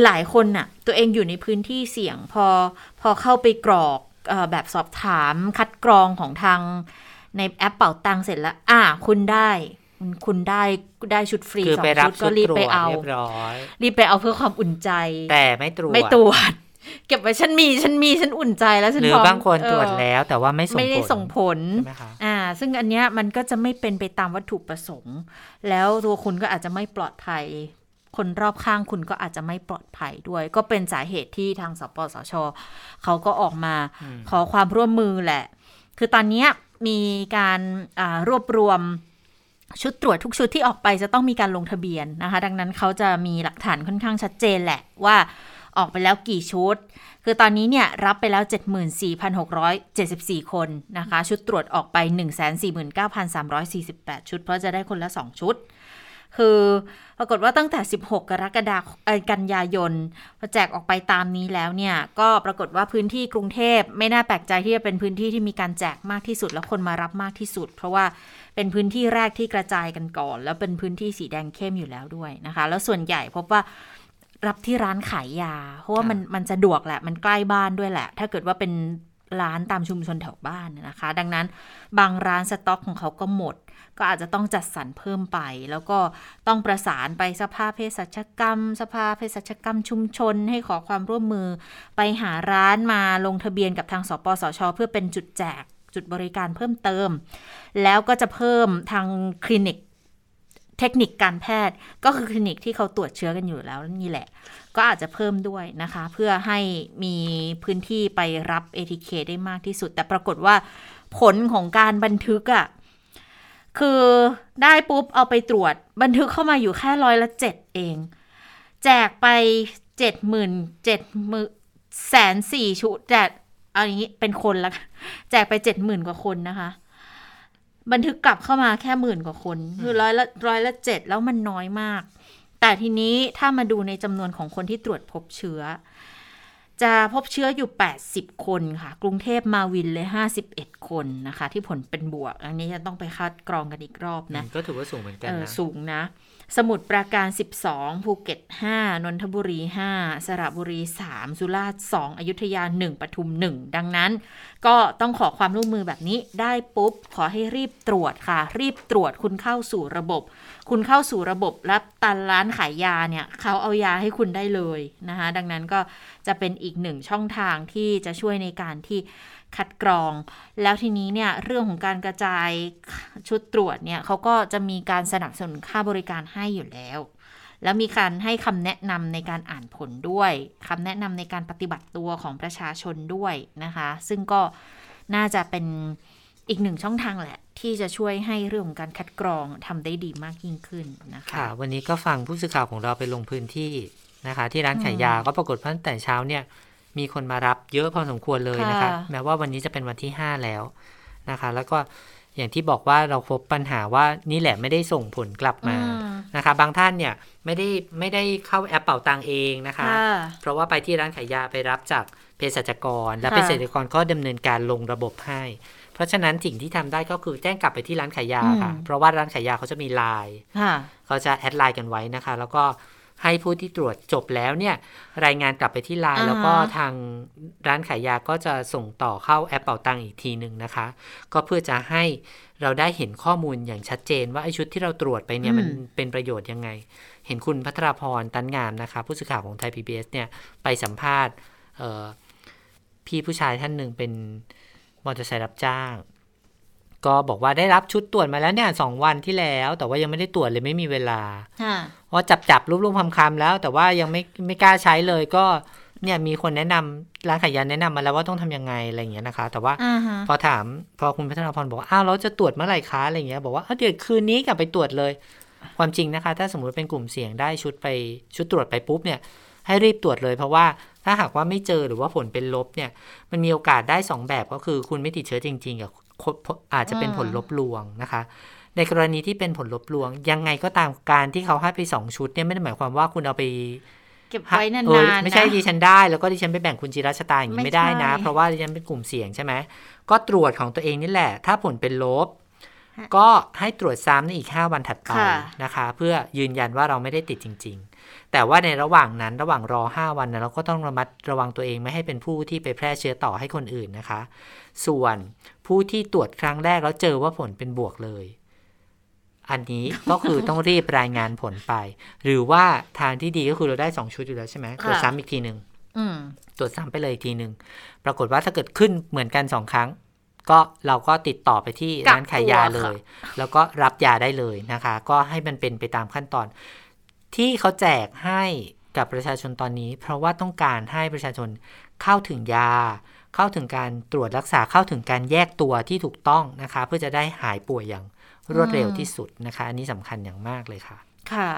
หลาย ๆ คนน่ะ ตัวเองอยู่ในพื้นที่เสี่ยงพอพอเข้าไปกรอกเออ แบบสอบถามคัดกรองของทางในแอปเป่าตังเสร็จแล้ว อ่า คุณได้คุณคุณได้ได้ชุดฟรีคือสองไปรับชุดชุก็ดรีบตรวไปจเอาเรียบร้อยรีบไปเอาเพื่อความอุ่นใจ แต่ไม่ตรวจไม่ตรวจเก็บไว้ฉันมีฉันมีฉันอุ่นใจแล้วฉันหรือพร้อมบางคนตรวจเออแล้ว แต่ว่าไม่ส่งไม่ได้ผลส่งผลใช่ไหมคะอ่า ซึ่งอันเนี้ยมันก็จะไม่เป็นไปตามวัตถุประสงค์ แล้วตัวคุณก็อาจจะไม่ปลอดภัย คนรอบข้างคุณก็อาจจะไม่ปลอดภัยด้วย ก็เป็นสาเหตุที่ทางสปสชเขาก็ออกมาอืมขอความร่วมมือแหละ คือตอนเนี้ยมีการอ่ารวบรวมชุดตรวจทุกชุดที่ออกไปจะต้องมีการลงทะเบียนนะคะ ดังนั้นเขาจะมีหลักฐานค่อนข้างชัดเจนแหละว่าออกไปแล้วกี่ชุด คือตอนนี้เนี่ยรับไปแล้ว 74,674 คนนะคะ ชุดตรวจออกไป 149,348 ชุด เพราะจะได้คนละ 2 ชุด คือปรากฏว่าตั้งแต่ 16 กรกฎาคมกันยายนพอแจกออกไปตามนี้แล้วเนี่ย ก็ปรากฏว่าพื้นที่กรุงเทพไม่น่าแปลกใจที่จะเป็นพื้นที่ที่มีการแจกมากที่สุด แล้วคนมารับมากที่สุด เพราะว่าเป็นพื้นที่แรกที่กระจายกันก่อน แล้วเป็นพื้นที่สีแดงเข้มอยู่แล้วด้วยนะคะ แล้วส่วนใหญ่พบว่ารับที่ร้านขายยา เพราะว่ามันมันสะดวกแหละมันใกล้บ้านด้วยแหละ ถ้าเกิดว่าเป็น ร้านตามชุมชนแถวบ้านนะคะ ดังนั้นบางร้านสต็อกของเขาก็หมด ก็อาจจะต้องจัดสรรเพิ่มไป แล้วก็ต้องประสานไปสภาเภสัชกรรม สภาเภสัชกรรมชุมชน ให้ขอความร่วมมือ ไปหาร้านมาลงทะเบียนกับทางสปสช เพื่อเป็นจุดแจกจุดบริการเพิ่มเติม แล้วก็จะเพิ่มทางคลินิก เทคนิคการแพทย์ก็คือคลินิกที่เขาตรวจเชื้อกันอยู่แล้วนี่แหละ ก็อาจจะเพิ่มด้วยนะคะ เพื่อให้มีพื้นที่ไปรับ ATK ได้มากที่สุด แต่ปรากฏว่าผลของการบันทึกอะ่ะคือได้ปุ๊บเอาไปตรวจบันทึกเข้ามาอยู่แค่ร้อยละเจ็ดเอง แจกไปเจ็ดหมื่นเจ็ดหมื่นแสนสี่ชุดแจกเอาอย่างนี้เป็นคนละแจกไปเจ็ดหมื่นกว่าคนนะคะ บันทึกกลับเข้ามาแค่หมื่นกว่าคน คือร้อยละร้อยละเจ็ดแล้วมันน้อยมาก แต่ทีนี้ถ้ามาดูในจำนวนของคนที่ตรวจพบเชื้อ จะพบเชื้ออยู่ 80 คนค่ะ กรุงเทพมาวินเลย 51 คนนะคะ ที่ผลเป็นบวก อันนี้จะต้องไปคัดกรองกันอีกรอบนะ ก็ถือว่าสูงเหมือนกันเออนะสูงนะ สมุทรปราการ 12 ภูเก็ต 5 นนทบุรี 5 สระบุรี 3 สุราษฎร์ 2 อยุธยา 1ปทุม 1 ดังนั้น ก็ต้องขอความร่วมมือแบบนี้ได้ปุ๊บ ขอให้รีบตรวจค่ะ รีบตรวจคุณเข้าสู่ระบบ คุณเข้าสู่ระบบรับตันร้านขายยาเนี่ยเขาเอายาให้คุณได้เลยนะคะ ดังนั้นก็จะเป็นอีกหนึ่งช่องทางที่จะช่วยในการที่ คัดกรอง แล้วทีนี้เนี่ยเรื่องของการกระจายชุดตรวจเนี่ยเขาก็จะมีการสนับสนุนค่าบริการให้อยู่แล้ว แล้วมีการให้คำแนะนำในการอ่านผลด้วยคำแนะนำในการปฏิบัติตัวของประชาชนด้วยนะคะ ซึ่งก็น่าจะเป็นอีกหนึ่งช่องทางแหละ ที่จะช่วยให้เรื่องของการคัดกรองทำได้ดีมากยิ่งขึ้นนะคะค่ะวันนี้ก็ฟังผู้สื่อข่าวของเราไปลงพื้นที่นะคะ ที่ร้านขายยาก็ปรากฏว่าตั้งแต่เช้าเนี่ย มีคนมารับเยอะพอสมควรเลยนะคะค่ะแม้ว่าวันนี้จะเป็นวันที่ 5 แล้วนะคะ แล้วก็อย่างที่บอกว่าเราพบปัญหาว่านี่แหละไม่ได้ส่งผลกลับมาอืมนะคะ บางท่านเนี่ยไม่ได้ไม่ได้เข้าแอปเป่าตังเองนะคะค่ะเพราะว่าไปที่ร้านขายยาไปรับจากเภสัชกร และค่ะเภสัชกรก็ดำเนินการลงระบบให้ เพราะฉะนั้นสิ่งที่ทำได้ก็คือแจ้งกลับไปที่ร้านขายยาค่ะ เพราะว่าร้านขายยาเขาจะมีไลน์ค่ะเขาจะ add ไลน์กันไว้นะคะ แล้วก็ ให้ผู้ที่ตรวจจบแล้วเนี่ยรายงานกลับไปที่ไลน์อ่าฮะแล้วก็ทางร้านขายยาก็จะส่งต่อเข้าแอปเป่าตังอีกทีหนึ่งนะคะ ก็เพื่อจะให้เราได้เห็นข้อมูลอย่างชัดเจน ว่าไอ้ชุดที่เราตรวจไปเนี่ยมันเป็นประโยชน์ยังไง เห็นคุณพัทราพรตันงามนะคะ ผู้สื่อข่าวของไทย PBS เนี่ยไปสัมภาษณ์เอ่อพี่ผู้ชายท่านหนึ่งเป็นมอเตอร์ไซค์รับจ้าง ก็บอกว่าได้รับชุดตรวจมาแล้วเนี่ยสองวันที่แล้ว แต่ว่ายังไม่ได้ตรวจเลยไม่มีเวลาค่ะว่าจับจับรูปรูปคำคำๆแล้ว แต่ว่ายังไม่ไม่กล้าใช้เลยก็เนี่ยมีคนแนะนำร้านขายยาแนะนำมาแล้วว่าต้องทำยังไงอะไรอย่างเงี้ยนะคะ แต่ว่าอ่าฮะพอถามพอคุณพัฒนาพรบอกว่าอ้าวเราจะตรวจเมื่อไหร่คะอะไรอย่างเงี้ยบอกว่าเอาเดี๋ยวคืนนี้กลับไปตรวจเลย ความจริงนะคะ ถ้าสมมุติเป็นกลุ่มเสี่ยงได้ชุดไปชุดตรวจไปปุ๊บเนี่ย ให้รีบตรวจเลย เพราะว่าถ้าหากว่าไม่เจอหรือว่าผลเป็นลบเนี่ย มันมีโอกาสได้สองแบบก็คือ คุณไม่ติดเชื้อจริง ๆ กับคน อาจจะเป็นผลลบลวงนะคะ ในกรณีที่เป็นผลลบลวง ยังไงก็ตามการที่เขาให้ไปสองชุดเนี่ยไม่ได้หมายความว่าคุณเอาไปเก็บไว้นานเออๆไม่ใช่นะดิฉันได้ แล้วก็ดิฉันไปแบ่งคุณจิรัชตาอย่างนี้ไม่ไม่ได้นะใช่เพราะว่าดิฉันเป็นกลุ่มเสี่ยงใช่ไหมก็ตรวจของตัวเองนี่แหละ ถ้าผลเป็นลบฮะก็ให้ตรวจซ้ำในอีก 5 วันถัดไปค่ะนะคะ เพื่อยืนยันว่าเราไม่ได้ติดจริง ๆ แต่ว่าในระหว่างนั้นระหว่างรอ 5 วันนะเราก็ต้องระมัดระวังตัวเองไม่ให้เป็นผู้ที่ไปแพร่เชื้อต่อให้คนอื่นนะคะ ส่วน ผู้ที่ตรวจครั้งแรกแล้วเจอว่าผลเป็นบวกเลย อันนี้ก็คือต้องรีบรายงานผลไป หรือว่าทางที่ดีก็คือเราได้สองชุดอยู่แล้วใช่ไหมตรวจซ้ำอีกทีหนึ่งอืมตรวจซ้ำไปเลยอีกทีหนึ่งปรากฏว่าถ้าเกิดขึ้นเหมือนกันสองครั้ง ก็เราก็ติดต่อไปที่กักร้านขายยาตัวเลค่ะยแล้วก็รับยาได้เลยนะคะ ก็ให้มันเป็นไปตามขั้นตอน ที่เขาแจกให้กับประชาชนตอนนี้ เพราะว่าต้องการให้ประชาชนเข้าถึงยา เข้าถึงการตรวจรักษาเข้าถึงการแยกตัวที่ถูกต้องนะคะ เพื่อจะได้หายป่วยอย่างรวดเร็วที่สุดนะคะ อันนี้สำคัญอย่างมากเลยค่ะ ค่ะ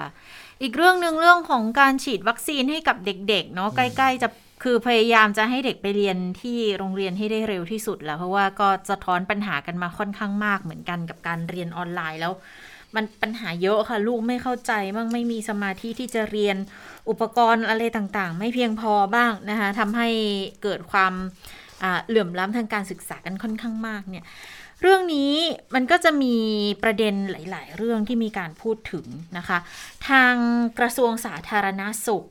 อีกเรื่องหนึ่งเรื่องของการฉีดวัคซีนให้กับเด็ก ๆ เนาะใกล้ ๆ จะคือพยายามจะให้เด็กไปเรียนที่โรงเรียนให้ได้เร็วที่สุดแล้ว เพราะว่าก็สะท้อนปัญหากันมาค่อนข้างมากเหมือนกันกับการเรียนออนไลน์แล้ว มันปัญหาเยอะค่ะ ลูกไม่เข้าใจบ้างไม่มีสมาธิที่จะเรียนอุปกรณ์อะไรต่างๆ ไม่เพียงพอบ้างนะคะทำให้เกิดความ เหลื่อมล้ำทางการศึกษากันค่อนข้างมากเนี่ยเรื่องนี้มันก็จะมีประเด็นหลาย ๆ เรื่องที่มีการพูดถึงนะคะ ทางกระทรวงสาธารณาสุข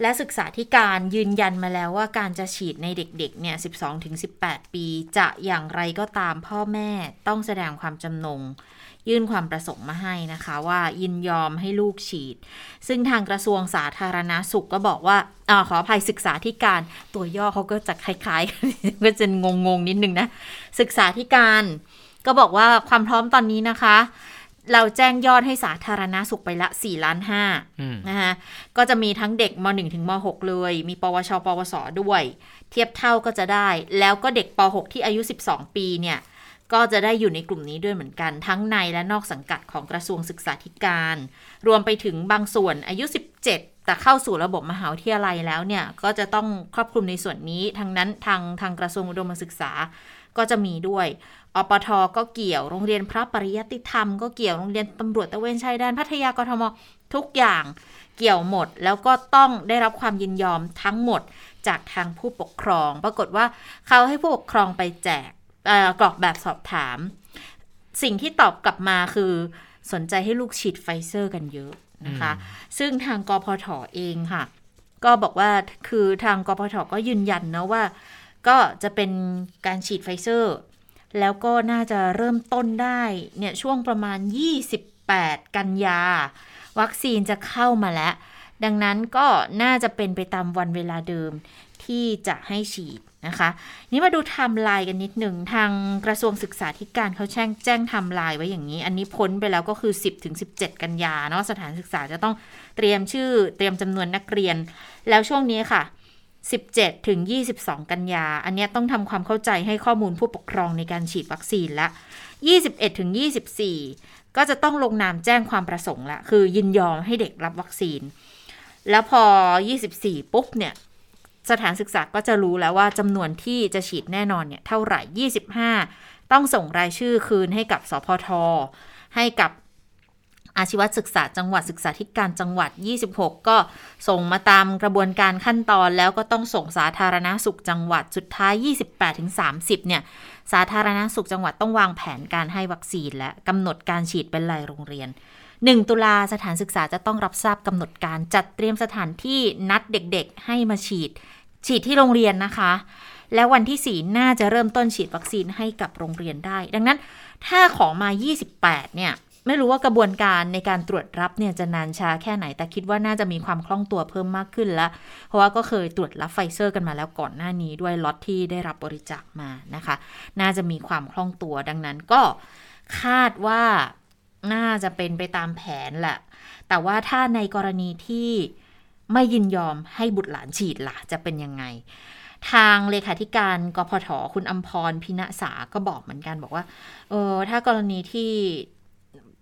และศึกษาธิการยืนยันมาแล้วว่าการจะฉีดในเด็กๆเนี่ย 12-18 ปี จะอย่างไรก็ตามพ่อแม่ต้องแสดงความจำนง ยื่นความประสงค์มาให้นะคะ ว่ายินยอมให้ลูกฉีด ซึ่งทางกระทรวงสาธารณาสุขก็บอกว่าอขออภัยศึกษาธิการตัวย่อเขาก็จะคล้ายๆก็จะงงๆนิดนึงนะ ศึกษาธิการก็บอกว่าความพร้อมตอนนี้นะคะ เราแจ้งยอดให้สาธารณาสุขไปละ4ล้านห้านะคะก็จะมีทั้งเด็กม .1 ถึงม .6 เลย มีปวช ปวส ด้วย เทียบเท่าก็จะได้ แล้วก็เด็กป .6 ที่อายุ 12 ปีเนี่ยก็จะได้อยู่ในกลุ่มนี้ด้วยเหมือนกัน ทั้งในและนอกสังกัดของกระทรวงศึกษาธิการ รวมไปถึงบางส่วนอายุ 17 แต่เข้าสู่ระบบมหาวิทยาลัยแล้วเนี่ย ก็จะต้องครอบคลุมในส่วนนี้ ทั้งนั้นทางทางกระทรวงอุดมศึกษา ก็จะมีด้วย อปทก็เกี่ยว โรงเรียนพระปริยติธรรมก็เกี่ยว โรงเรียนตำรวจตะเวนชายแดนพัทยากรทมทุกอย่างเกี่ยวหมด แล้วก็ต้องได้รับความยินยอมทั้งหมดจากทางผู้ปกครอง ปรากฏว่าเขาให้ผู้ปกครองไปแจกกรอกแบบสอบถาม สิ่งที่ตอบกลับมาคือสนใจให้ลูกฉีดไฟเซอร์กันเยอะนะคะ ซึ่งทางกพทอเองค่ะ ก็บอกว่าคือทางสพฐก็ยืนยันนะว่า ก็จะเป็นการฉีดไฟเซอร์ แล้วก็น่าจะเริ่มต้นได้เนี่ยช่วงประมาณ 28 กันยา วัคซีนจะเข้ามาแล้ว ดังนั้นก็น่าจะเป็นไปตามวันเวลาเดิมที่จะให้ฉีดนะคะ นี่มาดูไทม์ไลน์กันนิดหนึ่ง ทางกระทรวงศึกษาธิการเขาแจ้งแจ้งไทม์ไลน์ไว้อย่างนี้ อันนี้พ้นไปแล้วก็คือ 10ถึง17 กันยาเนาะสถานศึกษาจะต้องเตรียมชื่อเตรียมจำนวนนักเรียน แล้วช่วงนี้ค่ะ 17 ถึง 22 กันยา อันนี้ต้องทำความเข้าใจให้ข้อมูลผู้ปกครองในการฉีดวัคซีนละ 21 ถึง 24 ก็จะต้องลงนามแจ้งความประสงค์ละ คือยินยอมให้เด็กรับวัคซีน แล้วพอ 24 ปุ๊บเนี่ย สถานศึกษาก็จะรู้แล้วว่าจำนวนที่จะฉีดแน่นอนเนี่ยเท่าไหร่ 25 ต้องส่งรายชื่อคืนให้กับสพท ให้กับ อาชีวศึกษาจังหวัดศึกษาธิการจังหวัด 26 ก็ส่งมาตามกระบวนการขั้นตอนแล้วก็ต้องส่งสาธารณาสุขจังหวัดสุดท้าย 28-30 เนี่ยสาธารณาสุขจังหวัดต้องวางแผนการให้วัคซีนและกำหนดการฉีดเป็นรายโรงเรียน 1 ตุลาสถานศึกษาจะต้องรับทราบกำหนดการจัดเตรียมสถานที่นัดเด็กๆ ให้มาฉีด ฉีดที่โรงเรียนนะคะ แล้ววันที่ 4 น่าจะเริ่มต้นฉีดวัคซีนให้กับโรงเรียนได้ ดังนั้นถ้าของมา 28 เนี่ย ไม่รู้ว่ากระบวนการในการตรวจรับเนี่ยจะนานช้าแค่ไหน แต่คิดว่าน่าจะมีความคล่องตัวเพิ่มมากขึ้นล้วเพราะว่าก็เคยตรวจรับไฟเซอร์กันมาแล้วก่อนหน้านี้ด้วยล็อตที่ได้รับบริจาคมานะคะ น่าจะมีความคล่องตัวดังนั้นก็คาดว่าน่าจะเป็นไปตามแผนแหละ แต่ว่าถ้าในกรณีที่ไม่ยินยอมให้บุตรหลานฉีดละ่ะจะเป็นยังไง ทางเลขาธิการกพทคุณอัมพรพิณษาก็บอกเหมือนกันบอกว่า เออถ้ากรณีที่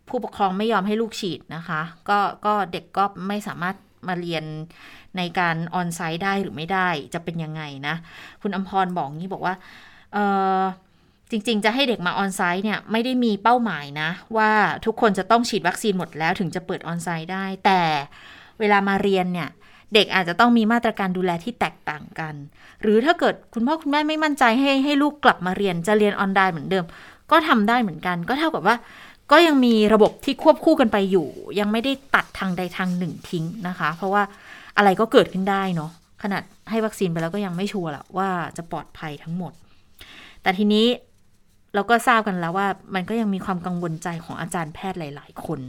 ผู้ปกครองไม่ยอมให้ลูกฉีดนะคะ ก็ก็เด็กก็ไม่สามารถมาเรียนในการออนไซต์ได้หรือไม่ได้จะเป็นยังไงนะ คุณอมพรบอกงี้บอกว่าเออจริง ๆ จะให้เด็กมาออนไซต์เนี่ยไม่ได้มีเป้าหมายนะ ว่าทุกคนจะต้องฉีดวัคซีนหมดแล้วถึงจะเปิดออนไซต์ได้ แต่เวลามาเรียนเนี่ยเด็กอาจจะต้องมีมาตรการดูแลที่แตกต่างกัน หรือถ้าเกิดคุณพ่อคุณแม่ไม่มั่นใจให้ให้ลูกกลับมาเรียนจะเรียนออนไลน์เหมือนเดิม ก็ทำได้เหมือนกัน ก็เท่ากับว่า ก็ยังมีระบบที่ควบคู่กันไปอยู่ ยังไม่ได้ตัดทางใดทางหนึ่งทิ้งนะคะ เพราะว่าอะไรก็เกิดขึ้นได้เนาะขนาดให้วัคซีนไปแล้วก็ยังไม่ชัวร์ละว่าจะปลอดภัยทั้งหมด แต่ทีนี้เราก็ทราบกันแล้วว่ามันก็ยังมีความกังวลใจของอาจารย์แพทย์หลาย ๆ คน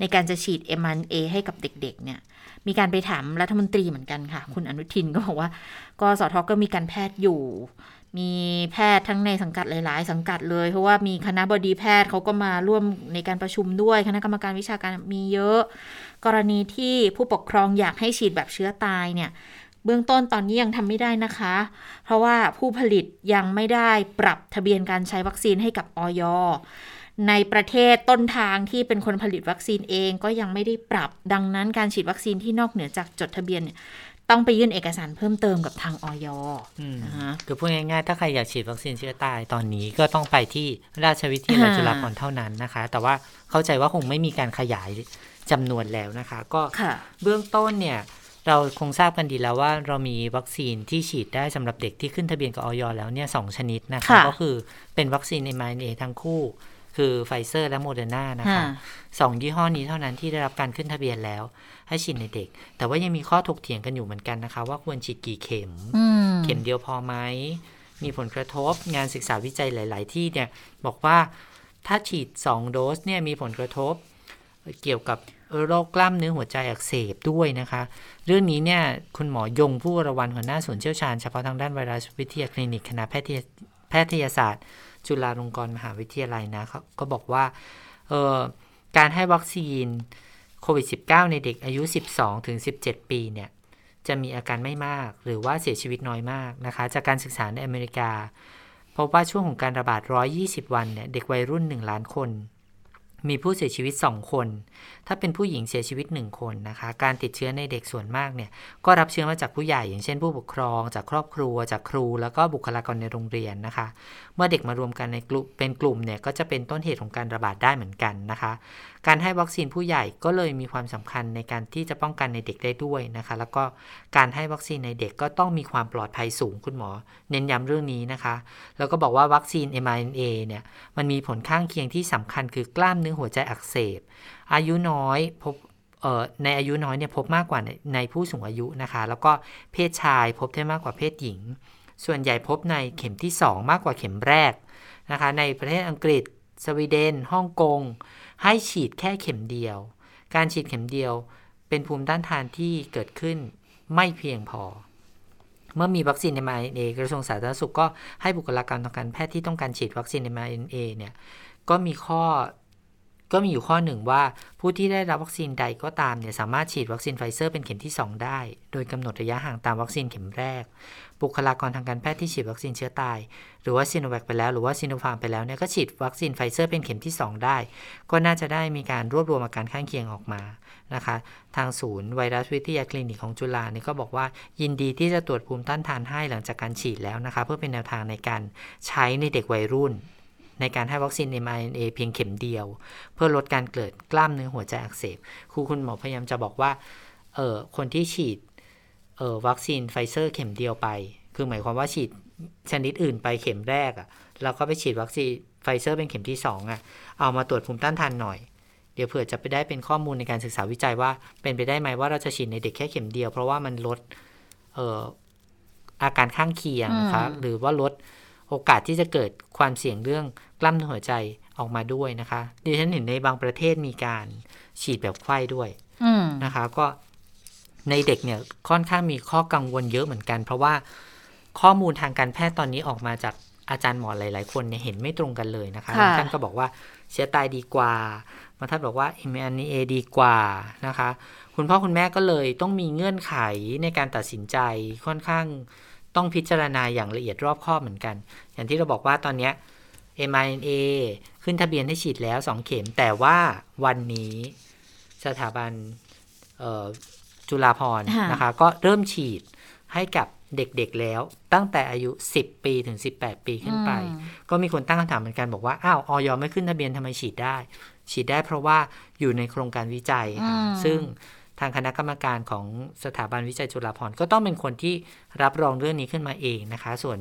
ในการจะฉีด m อ a ให้กับเด็ก ๆ เนี่ย มีการไปถามรัฐมนตรีเหมือนกันค่ะ คุณอนุทินก็บอกว่า กสทก็มีการแพทย์อยู่ มีแพทย์ทั้งในสังกัดหลาย ๆ สังกัดเลย เพราะว่ามีคณะบดีแพทย์เขาก็มาร่วมในการประชุมด้วย คณะกรรมการวิชาการมีเยอะ กรณีที่ผู้ปกครองอยากให้ฉีดแบบเชื้อตายเนี่ยเบื้องต้นตอนนี้ยังทำไม่ได้นะคะ เพราะว่าผู้ผลิตยังไม่ได้ปรับทะเบียนการใช้วัคซีนให้กับออยในประเทศต้นทางที่เป็นคนผลิตวัคซีนเองก็ยังไม่ได้ปรับ ดังนั้นการฉีดวัคซีนที่นอกเหนือจากจดทะเบียนเนี่ย ต้องไปยื่นเอกสารเพิ่มเติมกับทางออยอืมนะคะคือพูดง่ายๆ ถ้าใครอยากฉีดวัคซีนเชื้อตายตอนนี้ก็ต้องไปที่ราชวิทยาลัยอ่าจุฬาภรณ์เท่านั้นนะคะ แต่ว่าเข้าใจว่าคงไม่มีการขยายจำนวนแล้วนะคะ ก็ค่ะเบื้องต้นเนี่ยเราคงทราบกันดีแล้วว่าเรามีวัคซีนที่ฉีดได้สำหรับเด็กที่ขึ้นทะเบียนกับออยแล้วเนี่ยสองชนิดนะคะค่ะก็คือเป็นวัคซีน mRNA ทั้งคู่ คือไฟเซอร์และโมเดอร์นานะคะค่ะสองยี่ห้อนี้เท่านั้นที่ได้รับการขึ้นทะเบียนแล้ว ให้ฉีดในเด็ก แต่ว่ายังมีข้อถกเถียงกันอยู่เหมือนกันนะคะ ว่าควรฉีดกี่เข็มอืมเข็มเดียวพอไหม มีผลกระทบงานศึกษาวิจัยหลาย ๆ ที่เนี่ยบอกว่าถ้าฉีด 2 โดสเนี่ยมีผลกระทบ เกี่ยวกับโรคกล้ามเนื้อหัวใจอักเสบด้วยนะคะ เรื่องนี้เนี่ยคุณหมอยง ภู่วรวรรณหัวหน้าศูนย์เชี่ยวชาญเฉพาะทางด้านไวรัสวิทยาคลินิกคณะแพทยแพทยศาสตร์ จุฬาลงกรณ์มหาวิทยาลัยนะเขาก็บอกว่าเอ่อการให้วัคซีน โควิด -19 ในเด็กอายุ 12ถึง17 ปีเนี่ยจะมีอาการไม่มากหรือว่าเสียชีวิตน้อยมากนะคะ จากการศึกษาในอเมริกาพบว่าช่วงของการระบาด 120 วันเนี่ยเด็กวัยรุ่น 1 ล้านคน มีผู้เสียชีวิต 2 คน ถ้าเป็นผู้หญิงเสียชีวิต 1 คนนะคะ การติดเชื้อในเด็กส่วนมากเนี่ยก็รับเชื้อมาจากผู้ใหญ่อย่างเช่นผู้ปกครอง จากครอบครัว จากครู แล้วก็บุคลากรในโรงเรียนนะคะ เมื่อเด็กมารวมกันในกลุ่มเป็นกลุ่มเนี่ยก็จะเป็นต้นเหตุของการระบาดได้เหมือนกันนะคะการให้วัคซีนผู้ใหญ่ก็เลยมีความสำคัญในการที่จะป้องกันในเด็กได้ด้วยนะคะ แล้วก็การให้วัคซีนในเด็กก็ต้องมีความปลอดภัยสูงคุณหมอ เน้นย้ำเรื่องนี้นะคะ แล้วก็บอกว่าวัคซีน mRNA เนี่ยมันมีผลข้างเคียงที่สำคัญคือกล้ามเนื้อหัวใจอักเสบ อายุน้อยพบในอายุน้อยเนี่ยพบมากกว่าในในผู้สูงอายุนะคะ แล้วก็เพศชายพบได้มากกว่าเพศหญิง ส่วนใหญ่พบในเข็มที่ 2 มากกว่าเข็มแรกนะคะ ในประเทศอังกฤษ สวีเดน ฮ่องกง ให้ฉีดแค่เข็มเดียว การฉีดเข็มเดียวเป็นภูมิต้านทานที่เกิดขึ้นไม่เพียงพอ เมื่อมีวัคซีน mRNA กระทรวงสาธารณสุขก็ให้บุคลากรทางการแพทย์ที่ต้องการฉีดวัคซีน mRNA เนี่ยก็มีข้อก็มีอยู่ข้อหนึ่งว่าผู้ที่ได้รับวัคซีนใดก็ตามเนี่ยสามารถฉีดวัคซีนไฟเซอร์เป็นเข็มที่ 2 ได้ โดยกำหนดระยะห่างตามวัคซีนเข็มแรก บุคลากรทางการแพทย์ที่ฉีดวัคซีนเชื้อตาย หรือว่าซีโนแวคไปแล้ว หรือว่าซีโนฟาร์มไปแล้วเนี่ยก็ฉีดวัคซีนไฟเซอร์เป็นเข็มที่ 2 ได้ ก็น่าจะได้มีการรวบรวมอาการข้างเคียงออกมานะคะ ทางศูนย์ไวรัสวิทยาคลินิกของจุฬาเนี่ยก็บอกว่ายินดีที่จะตรวจภูมิต้านทานให้หลังจากการฉีดแล้วนะคะ เพื่อเป็นแนวทางในการใช้ในเด็กวัยรุ่นในการให้วัคซีน mRNA เพียงเข็มเดียว เพื่อลดการเกิดกล้ามเนื้อหัวใจอักเสบคือคุณหมอพยายามจะบอกว่าเออคนที่ฉีด เออวัคซีนไฟเซอร์เข็มเดียวไป คือหมายความว่าฉีดชนิดอื่นไปเข็มแรกอะ่ะแล้วก็ไปฉีดวัคซีนไฟเซอร์เป็นเข็มที่สองอะเอามาตรวจภูมิต้านทานหน่อย เดี๋ยวเผื่อจะไปได้เป็นข้อมูลในการศึกษาวิจัยว่า เป็นไปได้ไหมว่าเราจะฉีดในเด็กแค่เข็มเดียว เพราะว่ามันลดเอ่ออาการข้างเคียงนะคะหรือว่าลดโอกาสที่จะเกิดความเสี่ยงเรื่องกล้ามเนื้อหัวใจออกมาด้วยนะคะดิฉันเห็นในบางประเทศมีการฉีดแบบไข้ด้วยอืมนะคะ ก็ ในเด็กเนี่ยค่อนข้างมีข้อกังวลเยอะเหมือนกัน เพราะว่าข้อมูลทางการแพทย์ตอนนี้ออกมาจากอาจารย์หมอหลาย ๆ คนเนี่ยเห็นไม่ตรงกันเลยนะคะค่ะบางท่านก็บอกว่าเชื้อตายดีกว่าบางท่านบอกว่า mRNA ดีกว่านะคะ คุณพ่อคุณแม่ก็เลยต้องมีเงื่อนไขในการตัดสินใจค่อนข้างต้องพิจารณาอย่างละเอียดรอบคอบเหมือนกัน อย่างที่เราบอกว่าตอนเนี้ย mRNA ขึ้นทะเบียนให้ฉีดแล้ว 2 เข็ม แต่ว่าวันนี้สถาบันเอ่อ จุฬาภรณ์ค่ะนะคะ ก็เริ่มฉีดให้กับเด็กๆแล้ว ตั้งแต่อายุ 10 ปีถึง 18 ปีขึ้นไปอืมก็มีคนตั้งคำถามเหมือนกันบอกว่า อ้าวออยไม่ขึ้นทะเบียนทำไมฉีดได้ ฉีดได้เพราะว่าอยู่ในโครงการวิจัยค่ะอืมซึ่งทางคณะกรรมการของสถาบันวิจัยจุฬาภรณ์ก็ต้องเป็นคนที่รับรองเรื่องนี้ขึ้นมาเองนะคะ ส่วน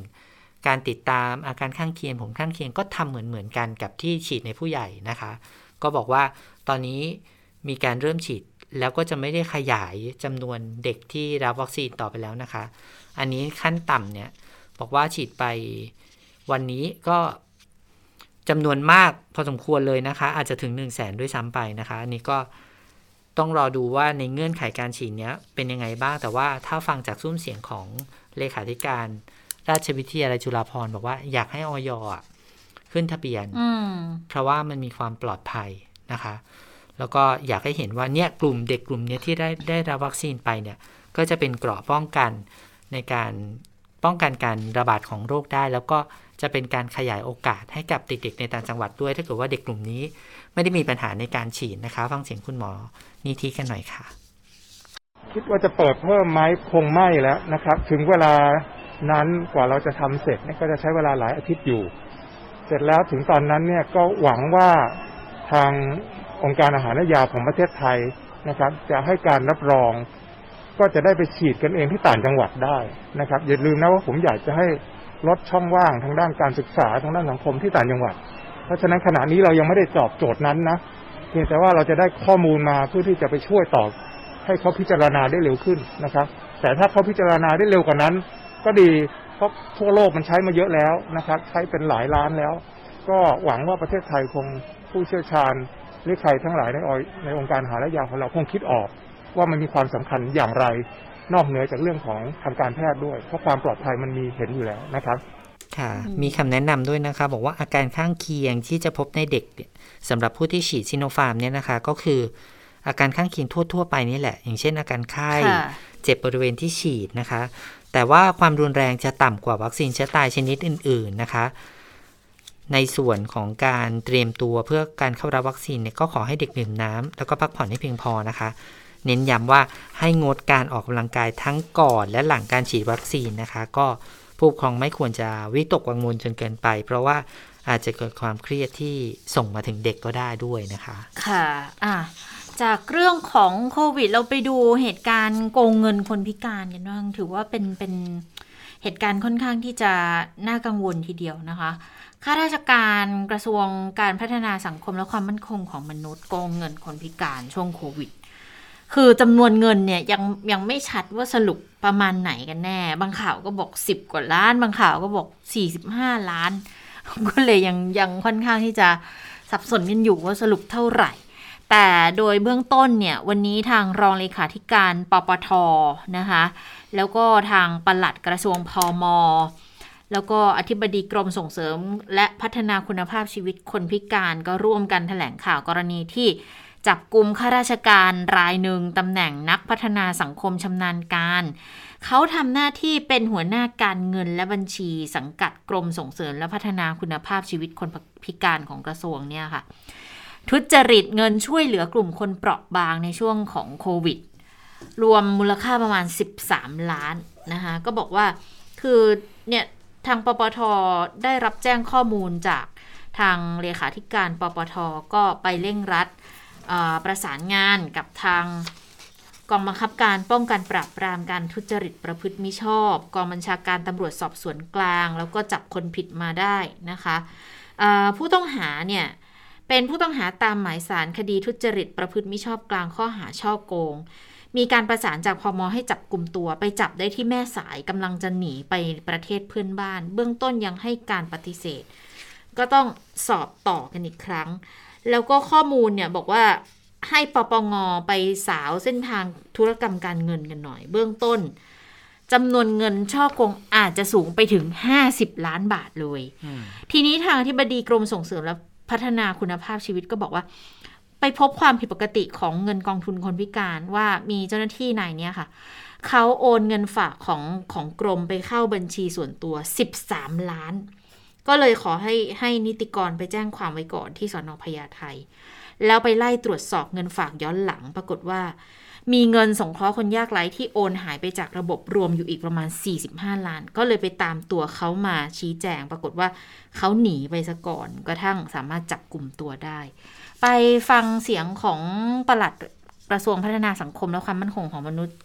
การติดตามอาการข้างเคียงผลข้างเคียงก็ทำเหมือนเหมือนๆกันกับที่ฉีดในผู้ใหญ่นะคะ ก็บอกว่าตอนนี้มีการเริ่มฉีด แล้วก็จะไม่ได้ขยายจำนวนเด็กที่รับวัคซีนต่อไปแล้วนะคะ อันนี้ขั้นต่ำเนี่ยบอกว่าฉีดไปวันนี้ก็จำนวนมากพอสมควรเลยนะคะ อาจจะถึง1นึ่งแสนด้วยซ้ำไปนะคะ อันนี้ก็ต้องรอดูว่าในเงื่อนไขการฉีดเนี้ยเป็นยังไงบ้าง แต่ว่าถ้าฟังจากซุ้มเสียงของเลขาธิการ ราชวิทยาลัยจุฬาภรณ์บอกว่าอยากให้ออยอะขึ้นทะเบียนอืมเพราะว่ามันมีความปลอดภัยนะคะ แล้วก็อยากให้เห็นว่าเนี่ยกลุ่มเด็กกลุ่มนี้ที่ได้ได้รับวัคซีนไปเนี่ยก็จะเป็นเกราะป้องกันในการป้องกันการระบาดของโรคได้ แล้วก็จะเป็นการขยายโอกาสให้กับเด็กๆในต่างจังหวัดด้วย ถ้าเกิดว่าเด็กกลุ่มนี้ไม่ได้มีปัญหาในการฉีดนะคะ ฟังเสียงคุณหมอนิธิกันหน่อยค่ะ คิดว่าจะเปิดเพิ่มไหมคงไม่แล้วนะครับ ถึงเวลานั้นกว่าเราจะทำเสร็จเนี่ยก็จะใช้เวลาหลายอาทิตย์อยู่ เสร็จแล้วถึงตอนนั้นเนี่ยก็หวังว่าทาง องค์การอาหารและยาของประเทศไทยนะครับ จะให้การรับรองก็จะได้ไปฉีดกันเองที่ต่างจังหวัดได้นะครับ อย่าลืมนะว่าผมอยากจะให้ลดช่องว่างทางด้านการศึกษาทางด้านสังคมที่ต่างจังหวัด เพราะฉะนั้นขณะนี้เรายังไม่ได้ตอบโจทย์นั้นนะเพียงแต่ว่าเราจะได้ข้อมูลมาเพื่อที่จะไปช่วยตอบให้เขาพิจารณาได้เร็วขึ้นนะครับ แต่ถ้าเขาพิจารณาได้เร็วกว่านั้น ก็ดีเพราะทั่วโลกมันใช้มาเยอะแล้วนะครับ ใช้เป็นหลายล้านแล้ว ก็หวังว่าประเทศไทยคงผู้เชี่ยวชาญ หรือใครทั้งหลายในออยในองค์การอาหารและยาของเราคงคิดออก ว่ามันมีความสำคัญอย่างไร นอกเหนือจากเรื่องของทางการแพทย์ด้วย เพราะความปลอดภัยมันมีเห็นอยู่แล้วนะครับค่ะมีคำแนะนำด้วยนะคะ บอกว่าอาการข้างเคียงที่จะพบในเด็กเนี่ยสำหรับผู้ที่ฉีดซิโนฟาร์มเนี่ยนะคะ ก็คืออาการข้างเคียงทั่ว ๆ ไปนี่แหละ อย่างเช่นอาการไข้ค่ะเจ็บบริเวณที่ฉีดนะคะ แต่ว่าความรุนแรงจะต่ำกว่าวัคซีนเชื้อตายชนิดอื่น ๆนะคะ ในส่วนของการเตรียมตัวเพื่อการเข้ารับวัคซีนเนี่ยก็ขอให้เด็กดื่มน้ำแล้วก็พักผ่อนให้เพียงพอนะคะ เน้นย้ำว่าให้งดการออกกำลังกายทั้งก่อนและหลังการฉีดวัคซีนนะคะ ก็ผู้ปกครองไม่ควรจะวิตกกังวลจนเกินไป เพราะว่าอาจจะเกิดความเครียดที่ส่งมาถึงเด็กก็ได้ด้วยนะคะ ค่ะอะจากเรื่องของโควิด เราไปดูเหตุการณ์โกงเงินคนพิการกันบ้างถือว่าเป็นเป็นเหตุการณ์ค่อนข้างที่จะน่ากังวลทีเดียวนะคะ ข้าราชการกระทรวงการพัฒนาสังคมและความมั่นคงของมนุษย์โกงเงินคนพิการช่วงโควิด คือจำนวนเงินเนี่ยยังยังไม่ชัดว่าสรุปประมาณไหนกันแน่ บางข่าวก็บอก10กว่าล้าน บางข่าวก็บอก45ล้าน ก็เลยยังยังค่อนข้างที่จะสับสนกันอยู่ว่าสรุปเท่าไหร่ แต่โดยเบื้องต้นเนี่ยวันนี้ทางรองเลขาธิการปปทนะคะ แล้วก็ทางปลัดกระทรวงพอม แล้วก็อธิบดีกรมส่งเสริม และพัฒนาคุณภาพชีวิตคนพิการก็ร่วมกันแถลงข่าวกรณีที่จับกลุ่มข้าราชการรายหนึ่งตำแหน่งนักพัฒนาสังคมชำนาญการ เขาทำหน้าที่เป็นหัวหน้าการเงินและบัญชีสังกัดกรมส่งเสริมและพัฒนาคุณภาพชีวิตคนพิการของกระทรวงเนี่ยค่ะ ทุจริตเงินช่วยเหลือกลุ่มคนเปราะบางในช่วงของโควิด รวมมูลค่าประมาณ 13 ล้านนะคะ ก็บอกว่าคือเนี่ย ทางปปทได้รับแจ้งข้อมูลจากทางเลขาธิการปปทก็ไปเร่งรัดประสานงานกับทางกองบังคับการป้องกันปราบปรามการทุจริตประพฤติมิชอบ กองบัญชาการตำรวจสอบสวนกลาง แล้วก็จับคนผิดมาได้นะคะผู้ต้องหาเนี่ยเป็นผู้ต้องหาตามหมายสารคดีทุจริตประพฤติมิชอบกลางข้อหาช่อโกง มีการประสานจากพมให้จับกลุ่มตัว ไปจับได้ที่แม่สายกำลังจะหนีไปประเทศเพื่อนบ้าน เบื้องต้นยังให้การปฏิเสธ ก็ต้องสอบต่อกันอีกครั้ง แล้วก็ข้อมูลเนี่ยบอกว่าให้ปปงไปสาวเส้นทางธุรกรรมการเงินกันหน่อย เบื้องต้นจำนวนเงินช่อโกงอาจจะสูงไปถึง 50 ล้านบาทเลย ทีนี้ทางที่บดีกรมส่งเสริมและพัฒนาคุณภาพชีวิตก็บอกว่า ไปพบความผิดปกติของเงินกองทุนคนพิการว่ามีเจ้าหน้าที่นายเนี้ยค่ะ เขาโอนเงินฝากของของกรมไปเข้าบัญชีส่วนตัว 13 ล้าน ก็เลยขอให้ให้นิติกรไปแจ้งความไว้ก่อนที่สอนอพญาไทแล้วไปไล่ตรวจสอบเงินฝากย้อนหลังปรากฏว่า มีเงินสงเคราะห์คนยากไร้ที่โอนหายไปจากระบบรวมอยู่อีกประมาณ 45 ล้าน ก็เลยไปตามตัวเขามาชี้แจง ปรากฏว่าเขาหนีไปซะก่อนกระทั่งสามารถจับกลุ่มตัวได้ ไปฟังเสียงของปลัดกระทรวงพัฒนาสังคมและความมั่นคงของมนุษย์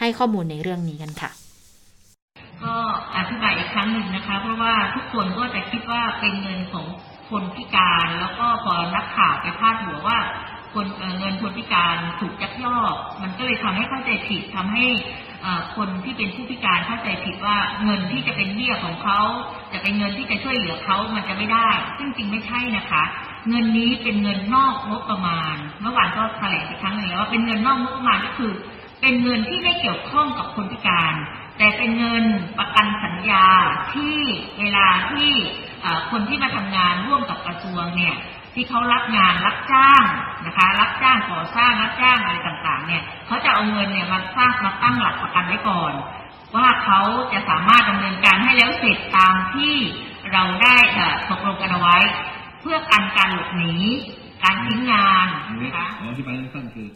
ให้ข้อมูลในเรื่องนี้กันค่ะ ก็อธิบายอีกครั้งหนึ่งนะคะ เพราะว่าทุกคนก็จะคิดว่าเป็นเงินของคนพิการ แล้วก็พอนักข่าวไปพาดหัวว่าคนเงินคนพิการถูกยักยอกมันก็เลยทำให้เข้าใจผิดทำให้คนที่เป็นผู้พิการเข้าใจผิดว่าเงินที่จะเป็นเบี้ยของเขาจะเป็นเงินที่จะช่วยเหลือเขามันจะไม่ได้ ซึ่งจริงไม่ใช่นะคะ เงินนี้เป็นเงินนอกงบประมาณ เมื่อวานก็แถลงอีกครั้งหนึ่งแล้วว่าเป็นเงินนอกงบประมาณก็คือ เป็นเงินที่ไม่เกี่ยวข้องกับคนพิการ แต่เป็นเงินประกันสัญญาที่เวลาที่คนที่มาทำงานร่วมกับกระทรวงเนี่ยที่เขารับงานรับจ้างนะคะ รับจ้างก่อสร้างรับจ้างอะไรต่างๆ เนี่ยเขาจะเอาเงินเนี่ยมาสร้างมาตั้งหลักประกันไว้ก่อน ว่าเขาจะสามารถดำเนินการให้แล้วเสร็จตามที่เราได้ตกลงกันเอาไว้ เพื่อกันการหลบหนี การทิ้งงานนะคะขออธิบายสั้นๆคือ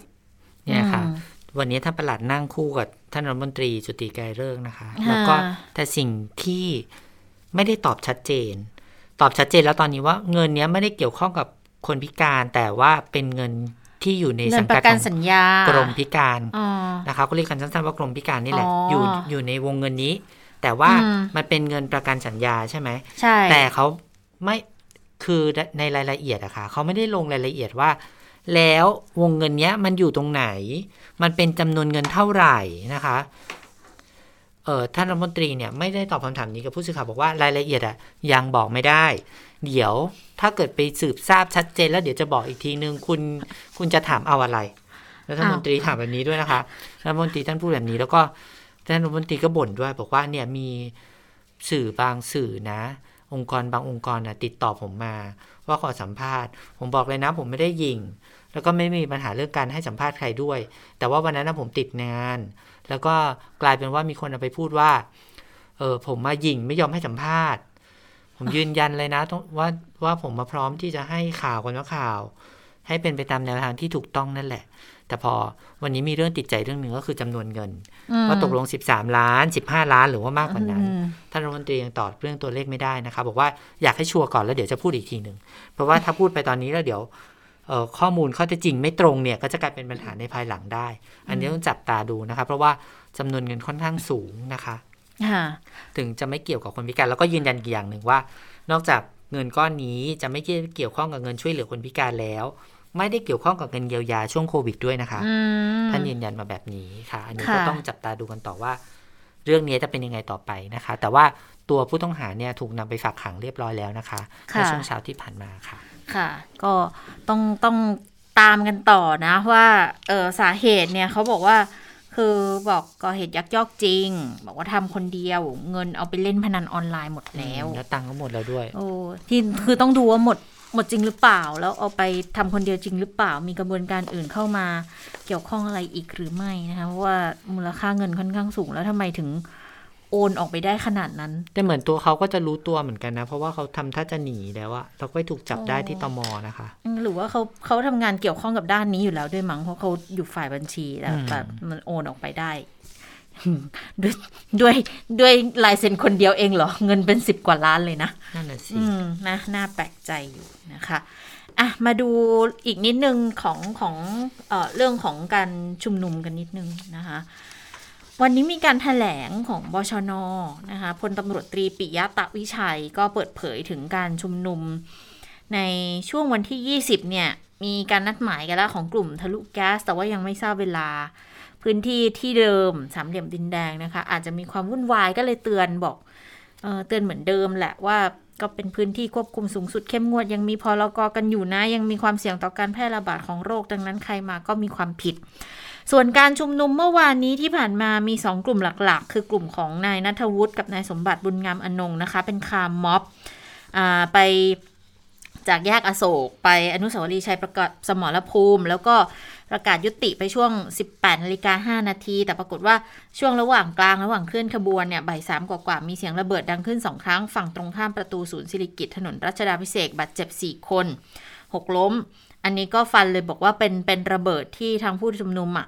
เนี่ยค่ะอืมวันนี้ท่านประหลัดนั่งคู่กับท่านรัฐมนตรีจุติไกรเลิกษ์นะคะค่ะแล้วก็แต่สิ่งที่ไม่ได้ตอบชัดเจน ตอบชัดเจนแล้วตอนนี้ว่าเงินเนี้ยไม่ได้เกี่ยวข้องกับคนพิการแต่ว่าเป็นเงินที่อยู่ในเงิสันงปกัดระกันของสัญญากรมพิการอ๋อนะคะก็เรียกกันสั้นๆว่ากรมพิการนี่แหละอ๋อออยู่อยู่ในวงเงินนี้ แต่ว่าอืมมันเป็นเงินประกันสัญญาใช่ไหมใช่แต่เขาไม่ คือในรายละเอียดอะค่ะเขาไม่ได้ลงรายละเอียดว่า แล้ววงเงินเนี้ยมันอยู่ตรงไหน มันเป็นจำนวนเงินเท่าไหร่นะคะเออท่านรัฐมนตรีเนี่ยไม่ได้ตอบคำถามนี้กับผู้สื่อข่าวบอกว่ารายละเอียดอะยังบอกไม่ได้ เดี๋ยวถ้าเกิดไปสืบทราบชัดเจน แล้วเดี๋ยวจะบอกอีกทีนึงคุณคุณจะถามเอาอะไรรัฐมนตรีถามแบบนี้ด้วยนะคะรัฐมนตรีท่านพูดแบบนี้แล้วก็ท่านรัฐมนตรีก็บ่นด้วย บอกว่าเนี่ยมีสื่อบางสื่อนะ องค์กรบางองค์กรนะติดต่อผมมา ว่าขอสัมภาษณ์ ผมบอกเลยนะ ผมไม่ได้ยิง แล้วก็ไม่มีปัญหาเรื่องการให้สัมภาษณ์ใครด้วย แต่ว่าวันนั้นนะผมติดงาน แล้วก็กลายเป็นว่ามีคนเอาไปพูดว่าเออผมมายิงไม่ยอมให้สัมภาษณ์ ผมยืนยันเลยนะว่าว่าผมมาพร้อมที่จะให้ข่าวคนว่าข่าว ให้เป็นไปตามแนวทางที่ถูกต้องนั่นแหละ แต่พอวันนี้มีเรื่องติดใจเรื่องหนึ่งก็คือจำนวนเงินอืมว่าตกลง 13 ล้าน 15 ล้านหรือว่ามากกว่านั้นอืมท่านรัฐมนตรียังตอบเรื่องตัวเลขไม่ได้นะคะบอกว่าอยากให้ชัวร์ก่อนแล้วเดี๋ยวจะพูดอีกทีหนึ่งเพราะว่าถ้าพูดไปตอนนี้แล้วเดี๋ยวเอ่อข้อมูลข้อเท็จจริงไม่ตรงเนี่ยก็จะกลายเป็นปัญหาในภายหลังได้ อันนี้ต้องจับตาดูนะคะ เพราะว่าจำนวนเงินค่อนข้างสูงนะคะค่ะถึงจะไม่เกี่ยวกับคนพิการแล้วก็ยืนยันอีกอย่างหนึ่งว่า นอกจากเงินก้อนนี้จะไม่เกี่ยวข้องกับเงินช่วยเหลือคนพิการแล้ว ไม่ได้เกี่ยวข้องกับเงินเยียวยาช่วงโควิดด้วยนะคะอืมท่านยืนยันมาแบบนี้ค่ะ อันนี้ค่ะก็ต้องจับตาดูกันต่อว่า เรื่องนี้จะเป็นยังไงต่อไปนะคะ แต่ว่าตัวผู้ต้องหาเนี่ยถูกนำไปฝากขังเรียบร้อยแล้วนะคะเมื่อช่วงเช้าที่ผ่านมาค่ะ ค่ะ ก็ต้องต้องตามกันต่อนะว่าเออสาเหตุเนี่ยเขาบอกว่าคือบอกก่อเหตุยักยอกจริง บอกว่าทำคนเดียวเงินเอาไปเล่นพนันออนไลน์หมดแล้วแล้วตังค์ก็หมดแล้วด้วย โอ้ที่คือต้องดูว่าหมด หมดจริงหรือเปล่า แล้วเอาไปทำคนเดียวจริงหรือเปล่า มีกระบวนการอื่นเข้ามาเกี่ยวข้องอะไรอีกหรือไม่นะคะเพราะว่ามูลค่าเงินค่อนข้างสูงแล้วทำไมถึงโอนออกไปได้ขนาดนั้น แต่เหมือนตัวเขาก็จะรู้ตัวเหมือนกันนะ เพราะว่าเขาทำท่าจะหนีแล้วอะเราก็ไปถูกจับได้ที่ตมนะคะ หรือว่าเขาเขาทำงานเกี่ยวข้องกับด้านนี้อยู่แล้วด้วยมั้งเพราะเขาอยู่ฝ่ายบัญชีแล้วอืมแต่มันโอนออกไปได้ ด้วยด้วยด้วยลายเซ็นคนเดียวเองเหรอ เงินเป็นสิบกว่าล้านเลยนะ นั่นน่ะสิอืมนะน่าแปลกใจอยู่นะคะอะมาดูอีกนิดนึงของของเอ่อเรื่องของการชุมนุมกันนิดนึงนะคะวันนี้มีการถแถลงของบชนนะคะพลตำรวจตรีปิยะตะวิชัยก็เปิดเผยถึงการชุมนุม ในช่วงวันที่ 20 เนี่ย มีการนัดหมายกันแล้วของกลุ่มทะลุแก๊ส แต่ว่ายังไม่ทราบเวลา พื้นที่ที่เดิมสามเหลี่ยมดินแดงนะคะ อาจจะมีความวุ่นวายก็เลยเตือนบอกเออเตือนเหมือนเดิมแหละว่าก็เป็นพื้นที่ควบคุมสูงสุดเข้มงวด ยังมีพรกกันอยู่นะ ยังมีความเสี่ยงต่อการแพร่ระบาดของโรคดังนั้นใครมาก็มีความผิด ส่วนการชุมนุมเมื่อวานนี้ที่ผ่านมามีสองกลุ่มหลักๆ คือกลุ่มของนายนัทวุฒิกับนายสมบัติบุญงามอนงนะคะ เป็นคามม็อบอไปจากแยกอโศกไปอนุสาวรีย์ชัยประกาศสมรภูมิ แล้วก็ ประกาศยุติไปช่วง 18นาฬิกา5นาที แต่ปรากฏว่าช่วงระหว่างกลางระหว่างเคลื่อนขบวนเนี่ยบ่ายสามกว่าๆมีเสียงระเบิดดังขึ้น2ครั้งฝั่งตรงข้ามประตูศูนย์สิริกิตถนนรัชดาพิเศษกบาดเจ็บ 4 คน6ล้ม อันนี้ก็ฟันเลยบอกว่าเป็นเป็นระเบิดที่ทางผู้ชุมนุมอะ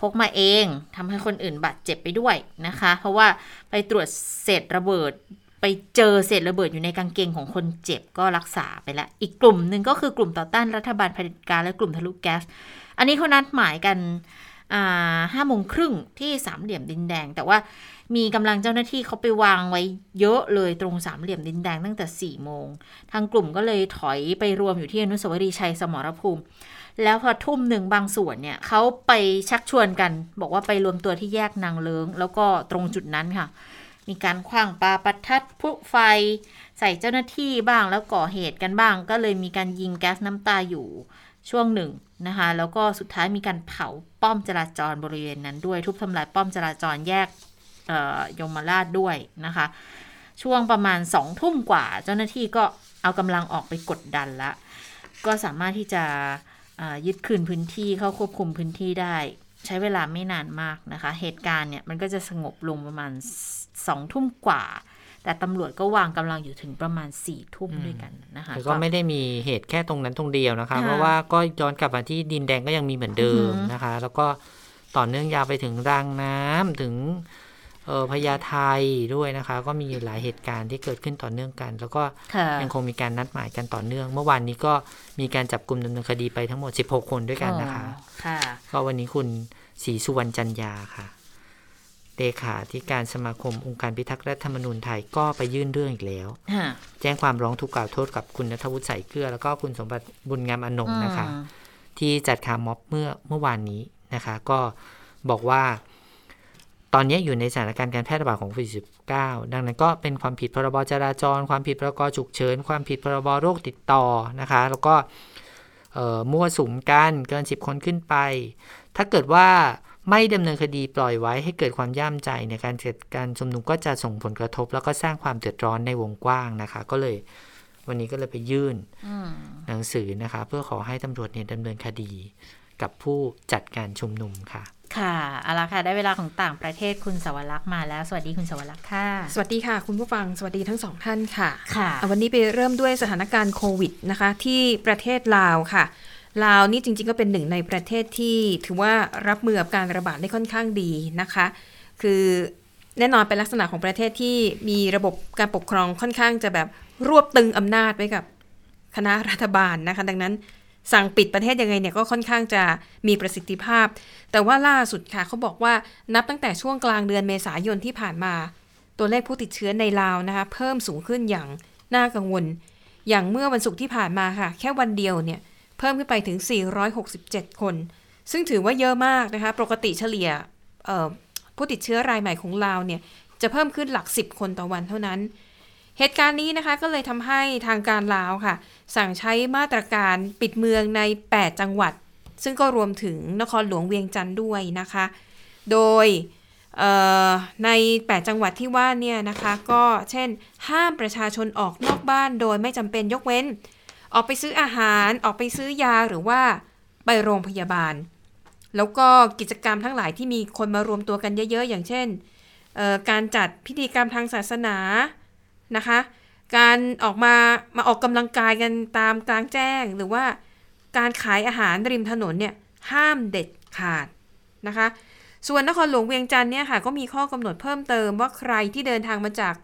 พกมาเองทำให้คนอื่นบาดเจ็บไปด้วยนะคะ เพราะว่าไปตรวจเศษระเบิดไปเจอเศษระเบิดอยู่ในกางเกงของคนเจ็บก็รักษาไปแล้ว อีกกลุ่มหนึ่งก็คือกลุ่มต่อต้านรัฐบาลเผด็จการและกลุ่มทะลุแก๊ส อันนี้เขานัดหมายกันห้าโมงครึ่งที่สามเหลี่ยมดินแดง แต่ว่ามีกำลังเจ้าหน้าที่เขาไปวางไว้เยอะเลยตรงสามเหลี่ยมดินแดงตั้งแต่สี่โมง ทางกลุ่มก็เลยถอยไปรวมอยู่ที่อนุสาวรีย์ชัยสมรภูมิ แล้วพอทุ่มหนึ่งบางส่วนเนี่ยเขาไปชักชวนกัน บอกว่าไปรวมตัวที่แยกนางเลิง แล้วก็ตรงจุดนั้นค่ะ มีการคว้างปาประทัดพลุไฟ ใส่เจ้าหน้าที่บ้างแล้วก่อเหตุกันบ้าง ก็เลยมีการยิงแก๊สน้ำตาอยู่ช่วงหนึ่ง นะคะ แล้วก็สุดท้ายมีการเผาป้อมจราจรบริเวณนั้นด้วย ทุบทำลายป้อมจราจรแยกยมราชด้วยนะคะ ช่วงประมาณสองทุ่มกว่า เจ้าหน้าที่ก็เอากำลังออกไปกดดันละ ก็สามารถที่จะยึดคืนพื้นที่เข้าควบคุมพื้นที่ได้ ใช้เวลาไม่นานมากนะคะ เหตุการณ์เนี่ยมันก็จะสงบลงประมาณสองทุ่มกว่า แต่ตำรวจก็วางกำลังอยู่ถึงประมาณสี่ทุ่มด้วยกันนะคะแต่ก็ไม่ได้มีเหตุแค่ตรงนั้นตรงเดียวนะคะค่ะเพราะว่าก็ย้อนกลับมาที่ดินแดงก็ยังมีเหมือนเดิมอือหือนะคะ แล้วก็ต่อเนื่องยาวไปถึงรางน้ำถึงเออพญาไทด้วยนะคะ ก็มีหลายเหตุการณ์ที่เกิดขึ้นต่อเนื่องกัน แล้วก็ค่ะยังคงมีการนัดหมายกันต่อเนื่อง เมื่อวานนี้ก็มีการจับกลุ่มดำเนินคดีไปทั้งหมด 16 คนด้วยกันนะคะอ๋อค่ะก็วันนี้คุณศรีสุวรรณจันยาค่ะ เลขาธิการสมาคมองค์การพิทักษ์รัฐธรรมนูญไทยก็ไปยื่นเรื่องอีกแล้วค่ะแจ้งความร้องทุกข์กล่าวโทษกับคุณนัทวุฒิใส่เกลือ แล้วก็คุณสมบัติบุญงามอนงค์นะคะอืมที่จัดคาร์ม็อบเมื่อเมื่อวานนี้นะคะ ก็บอกว่า ตอนนี้อยู่ในสถานการณ์การแพร่ระบาดของโควิด -19 ดังนั้นก็เป็นความผิดพรบจราจร ความผิดพรกฉุกเฉิน ความผิดพรบโรคติดต่อนะคะ แล้วก็เอ่อมั่วสุมกันเกิน 10 คนขึ้นไป ถ้าเกิดว่า ไม่ดำเนินคดีปล่อยไว้ให้เกิดความย่ามใจในการเกิดการชุมนุมก็จะส่งผลกระทบ แล้วก็สร้างความเดือดร้อนในวงกว้างนะคะ ก็เลย วันนี้ก็เลยไปยื่นหนังสือนะคะ เพื่อขอให้ตำรวจเนี่ยดำเนินคดีกับผู้จัดการชุมนุมค่ะ ค่ะเอาละค่ะ ได้เวลาของต่างประเทศคุณสวรักษ์มาแล้ว สวัสดีคุณสวรักษ์ค่ะ สวัสดีค่ะ คุณผู้ฟัง สวัสดีทั้งสองท่านค่ะ ค่ะ วันนี้ไปเริ่มด้วยสถานการณ์โควิดนะคะ ที่ประเทศลาวค่ะ ลาวนี่จริง ๆ ก็เป็นหนึ่งในประเทศที่ถือว่ารับมือกับการระบาดได้ค่อนข้างดีนะคะ คือแน่นอนเป็นลักษณะของประเทศที่มีระบบการปกครองค่อนข้างจะแบบรวบตึงอำนาจไว้กับคณะรัฐบาลนะคะ ดังนั้นสั่งปิดประเทศยังไงเนี่ยก็ค่อนข้างจะมีประสิทธิภาพ แต่ว่าล่าสุดค่ะเขาบอกว่านับตั้งแต่ช่วงกลางเดือนเมษายนที่ผ่านมา ตัวเลขผู้ติดเชื้อในลาวนะคะ เพิ่มสูงขึ้นอย่างน่ากังวล อย่างเมื่อวันศุกร์ที่ผ่านมาค่ะ แค่วันเดียวเนี่ย เพิ่มขึ้นไปถึง 467 คน ซึ่งถือว่าเยอะมากนะคะ ปกติเฉลี่ยผู้ติดเชื้อรายใหม่ของลาวเนี่ย จะเพิ่มขึ้นหลัก 10 คนต่อวันเท่านั้น เหตุการณ์นี้นะคะก็เลยทำให้ทางการลาวค่ะ สั่งใช้มาตรการปิดเมืองใน 8 จังหวัด ซึ่งก็รวมถึงนครหลวงเวียงจันทร์ด้วยนะคะ โดยใน 8 จังหวัดที่ว่าเนี่ยนะคะ ก็เช่น ห้ามประชาชนออกนอกบ้านโดยไม่จำเป็นยกเว้น ออกไปซื้ออาหารออกไปซื้อยาหรือว่าไปโรงพยาบาล แล้วก็กิจกรรมทั้งหลายที่มีคนมารวมตัวกันเยอะ ๆ อย่างเช่น การจัดพิธีกรรมทางศาสนานะคะการออกมามาออกกำลังกายกันตามกลางแจ้ง หรือว่าการขายอาหารริมถนนเนี่ยห้ามเด็ดขาดนะคะ ส่วนนครหลวงเวียงจันทร์เนี่ยค่ะก็มีข้อกำหนดเพิ่มเติมว่าใครที่เดินทางมาจาก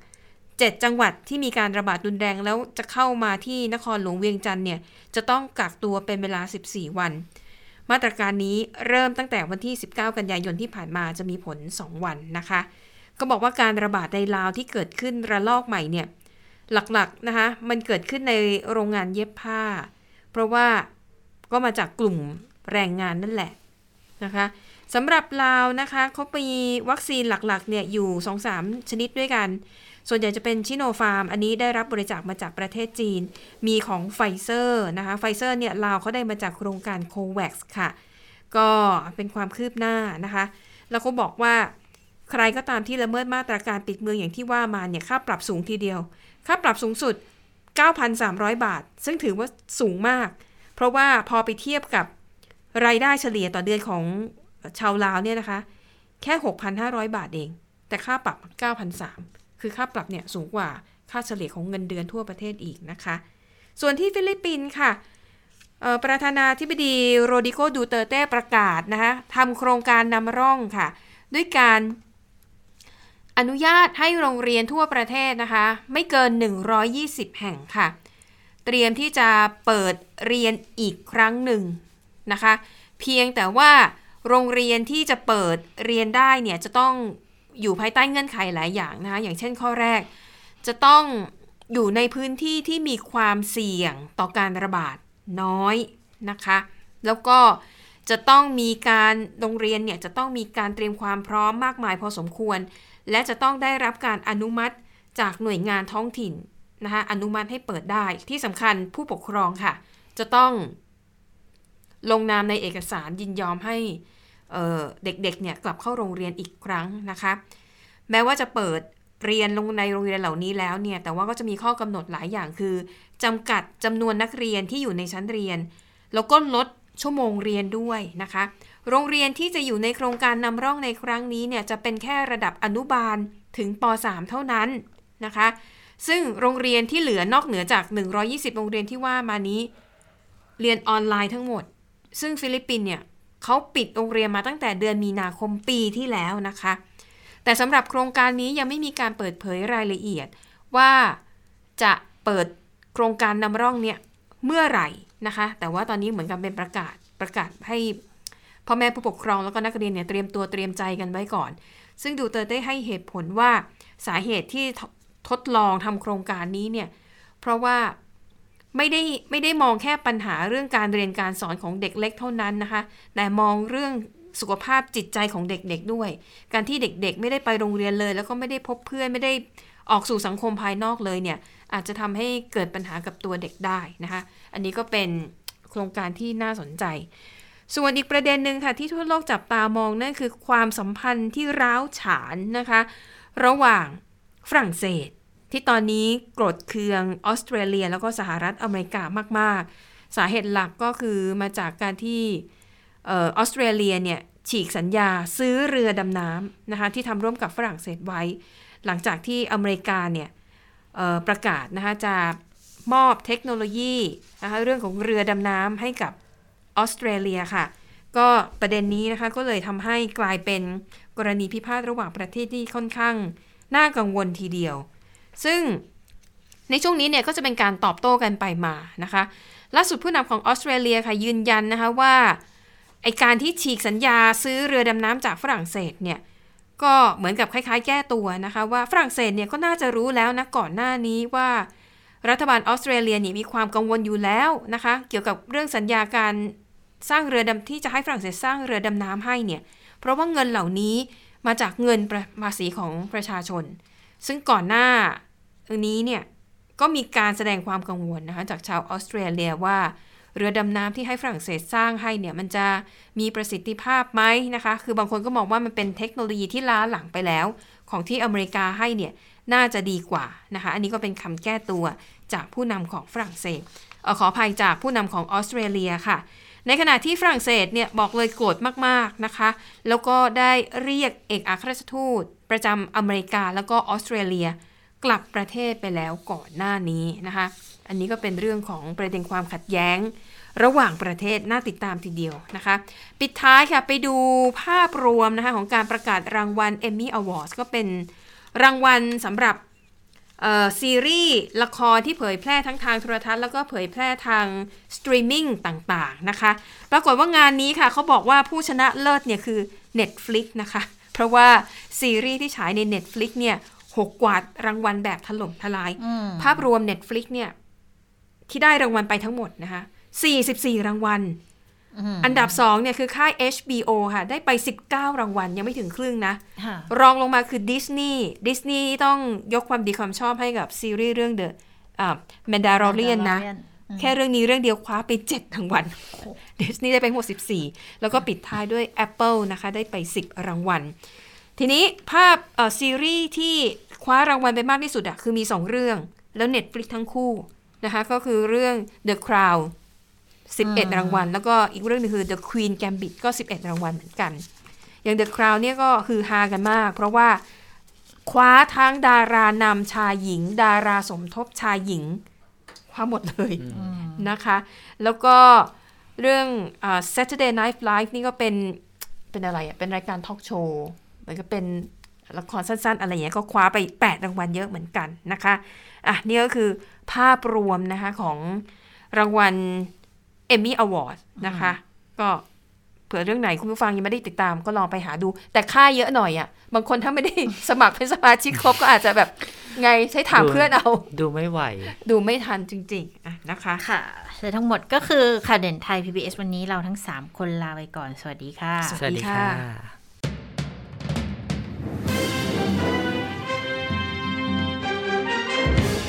7 จังหวัดที่มีการระบาดรุนแรงแล้วจะเข้ามาที่นครหลวงเวียงจันทร์เนี่ยจะต้องกักตัวเป็นเวลา 14 วัน มาตรการนี้เริ่มตั้งแต่วันที่ 19 กันยายนที่ผ่านมาจะมีผล 2 วันนะคะ ก็บอกว่าการระบาดในลาวที่เกิดขึ้นระลอกใหม่เนี่ยหลักๆนะคะมันเกิดขึ้นในโรงงานเย็บผ้า เพราะว่าก็มาจากกลุ่มแรงงานนั่นแหละนะคะสำหรับลาวนะคะเขามีวัคซีนหลักๆเนี่ยอยู่ 2-3 ชนิดด้วยกัน ส่วนใหญ่จะเป็นซิโนฟาร์ม อันนี้ได้รับบริจาคมาจากประเทศจีน มีของไฟเซอร์นะคะ ไฟเซอร์เนี่ยลาวเขาได้มาจากโครงการโคแวกซ์ค่ะ ก็เป็นความคืบหน้านะคะ แล้วเขาบอกว่าใครก็ตามที่ละเมิดมาตรการปิดเมืองอย่างที่ว่ามาเนี่ยค่าปรับสูงทีเดียว ค่าปรับสูงสุด 9,300 บาท ซึ่งถือว่าสูงมาก เพราะว่าพอไปเทียบกับรายได้เฉลี่ยต่อเดือนของชาวลาวเนี่ยนะคะ แค่ 6,500 บาทเอง แต่ค่าปรับ 9,300 คือค่าปรับเนี่ยสูงกว่าค่าเฉลี่ยของเงินเดือนทั่วประเทศอีกนะคะ ส่วนที่ฟิลิปปินส์ค่ะประธานาธิบดีโรดริโกดูแตร์เตประกาศนะคะทำโครงการนำร่องค่ะ ด้วยการอนุญาตให้โรงเรียนทั่วประเทศนะคะ ไม่เกิน 120 แห่งค่ะ เตรียมที่จะเปิดเรียนอีกครั้งหนึ่งนะคะ เพียงแต่ว่าโรงเรียนที่จะเปิดเรียนได้เนี่ยจะต้อง อยู่ภายใต้เงื่อนไขหลายอย่างนะคะอย่างเช่นข้อแรก จะต้องอยู่ในพื้นที่ที่มีความเสี่ยงต่อการระบาดน้อยนะคะ แล้วก็จะต้องมีการโรงเรียนเนี่ยจะต้องมีการเตรียมความพร้อมมากมายพอสมควร และจะต้องได้รับการอนุมัติจากหน่วยงานท้องถิ่นนะคะอนุมัติให้เปิดได้ที่สำคัญผู้ปกครองค่ะ จะต้องลงนามในเอกสารยินยอมให้ เเด็กๆเนี่ยกลับเข้าโรงเรียนอีกครั้งนะคะ แม้ว่าจะเปิดเรียนลงในโรงเรียนเหล่านี้แล้วเนี่ยแต่ว่าก็จะมีข้อกำหนดหลายอย่างคือจำกัดจำนวนนักเรียนที่อยู่ในชั้นเรียน แล้วก็ลดชั่วโมงเรียนด้วยนะคะ โรงเรียนที่จะอยู่ในโครงการนำร่องในครั้งนี้เนี่ยจะเป็นแค่ระดับอนุบาลถึงป .3 เท่านั้นนะคะ ซึ่งโรงเรียนที่เหลือนอกเหนือจาก 120 โรงเรียนที่ว่ามานี้ เรียนออนไลน์ทั้งหมด ซึ่งฟิลิปปินส์เนี่ย เขาปิดโรงเรียนมาตั้งแต่เดือนมีนาคมปีที่แล้วนะคะ แต่สำหรับโครงการนี้ยังไม่มีการเปิดเผยรายละเอียดว่าจะเปิดโครงการนำร่องเนี่ยเมื่อไหร่นะคะ แต่ว่าตอนนี้เหมือนกับเป็นประกาศประกาศให้พ่อแม่ผู้ปกครองแล้วก็นักเรียนเนี่ยเตรียมตัวเตรียมใจกันไว้ก่อน ซึ่งดูเตอร์ได้ให้เหตุผลว่าสาเหตุที่ททดลองทำโครงการนี้เนี่ยเพราะว่า ไม่ได้ไม่ได้มองแค่ปัญหาเรื่องการเรียนการสอนของเด็กเล็กเท่านั้นนะคะ แต่มองเรื่องสุขภาพจิตใจของเด็กๆด้วย การที่เด็กๆ ไม่ได้ไปโรงเรียนเลย แล้วก็ไม่ได้พบเพื่อนไม่ได้ออกสู่สังคมภายนอกเลยเนี่ยอาจจะทำให้เกิดปัญหากับตัวเด็กได้นะคะ อันนี้ก็เป็นโครงการที่น่าสนใจ ส่วนอีกประเด็นหนึ่งค่ะที่ทั่วโลกจับตามองนั่นคือความสัมพันธ์ที่ร้าวฉานนะคะ ระหว่างฝรั่งเศส ที่ตอนนี้โกรธเคืองออสเตรเลีย แล้วก็สหรัฐอเมริกามาก ๆ สาเหตุหลักก็คือมาจากการที่ออสเตรเลียเนี่ยฉีกสัญญาซื้อเรือดำน้ำนะคะที่ทำร่วมกับฝรั่งเศสไว้ หลังจากที่อเมริกาเนี่ยประกาศนะคะจะมอบเทคโนโลยีนะคะเรื่องของเรือดำน้ำให้กับออสเตรเลียค่ะ ก็ประเด็นนี้นะคะก็เลยทำให้กลายเป็นกรณีพิพาทระหว่างประเทศที่ค่อนข้างน่ากังวลทีเดียว ซึ่งในช่วงนี้เนี่ยก็จะเป็นการตอบโต้กันไปมานะคะล่าสุดผู้นำของออสเตรเลียค่ะยืนยันนะคะว่าไอการที่ฉีกสัญญาซื้อเรือดำน้ำจากฝรั่งเศสเนี่ยก็เหมือนกับคล้ายๆ แก้ตัวนะคะว่าฝรั่งเศสเนี่ยก็น่าจะรู้แล้วนะก่อนหน้านี้ว่ารัฐบาลออสเตรเลียนี่มีความกังวลอยู่แล้วนะคะ เกี่ยวกับเรื่องสัญญาการสร้างเรือดำที่จะให้ฝรั่งเศสสร้างเรือดำน้ำให้เนี่ย เพราะว่าเงินเหล่านี้มาจากเงินภาษีของประชาชน ซึ่งก่อนหน้า นี้เนี่ยก็มีการแสดงความกังวลนะคะจากชาวออสเตรเลียว่าเรือดำน้ำที่ให้ฝรั่งเศสสร้างให้เนี่ยมันจะมีประสิทธิภาพไหมนะคะ คือบางคนก็มองว่ามันเป็นเทคโนโลยีที่ล้าหลังไปแล้ว ของที่อเมริกาให้เนี่ยน่าจะดีกว่านะคะ อันนี้ก็เป็นคำแก้ตัวจากผู้นำของฝรั่งเศสออขออภัยจากผู้นำของออสเตรเลียค่ะ ในขณะที่ฝรั่งเศสเนี่ยบอกเลยโกรธมากๆนะคะ แล้วก็ได้เรียกเอกอัครราชทูต ประจำอเมริกาแล้วก็ออสเตรเลีย กลับประเทศไปแล้วก่อนหน้านี้นะคะ อันนี้ก็เป็นเรื่องของประเด็นความขัดแย้ง ระหว่างประเทศน่าติดตามทีเดียวนะคะ ปิดท้ายค่ะไปดูภาพรวมนะคะของการประกาศรางวัล Emmy Awards ก็เป็นรางวัลสำหรับซีรีส์ละครที่เผยแพร่ทั้งทางโทรทัศน์แล้วก็เผยแพร่ทางสตรีมมิ่งต่างๆนะคะ ปรากฏว่างานนี้ค่ะเขาบอกว่าผู้ชนะเลิศเนี่ยคือ Netflix นะคะ เพราะว่าซีรีส์ที่ฉายใน Netflix เนี่ย ก็กวาดรางวัลแบบถล่มทลาย ภาพรวม Netflix เนี่ย ที่ได้รางวัลไปทั้งหมดนะคะ 44 รางวัล อันดับ2เนี่ยคือค่าย HBO ค่ะ ได้ไป 19 รางวัล ยังไม่ถึงครึ่งนะ รองลงมาคือดิสนีย์ดิสนีย์ต้องยกความดีความชอบให้กับซีรีส์เรื่อง The แมนดารอเรียนนะ แค่เรื่องนี้เรื่องเดียวคว้าไป 7 รางวัลดิสนีย์ได้ไปหมด14 แล้วก็ปิดท้ายด้วย Apple นะคะ ได้ไป 10 รางวัลทีนี้ภาพซีรีส์ที่ คว้ารางวัลไปมากที่สุดอะคือมี 2 เรื่อง แล้ว Netflix ทั้งคู่นะคะก็คือเรื่อง The Crown 11 รางวัล แล้วก็อีกเรื่องนึงคือ The Queen Gambit ก็ 11 รางวัลเหมือนกัน อย่าง The Crown เนี่ยก็คือฮากันมาก เพราะว่าคว้าทั้งดารานำชายหญิง ดาราสมทบชายหญิง คว้าหมดเลยนะคะ แล้วก็เรื่องอ Saturday Night Live นี่ก็เป็นเป็นอะไรอะเป็นรายการทอล์กโชว์มันก็เป็น ละครสั้นๆ อะไรอย่างเงี้ยก็คว้าไป 8 รางวัลเยอะเหมือนกันนะคะอะนี่ก็คือภาพรวมนะคะของรางวัลเอมมี่อวอร์ดนะคะ ก็เผื่อเรื่องไหนคุณผู้ฟังยังไม่ได้ติดตามก็ลองไปหาดู แต่ค่าเยอะหน่อยอะ่ะ บางคนถ้าไม่ได้สมัครเป็นสมาชิกครบก็อาจจะแบบไงใช้ถามเพื่อนเอา ดูไม่ไหว ดูไม่ทันจริงๆอะนะคะ ค่ะแต่ทั้งหมดก็คือข่าวเด่นไทย PBS วันนี้เราทั้ง 3 คนลาไปก่อน สวัสดีค่ะ สวัสดีค่ะ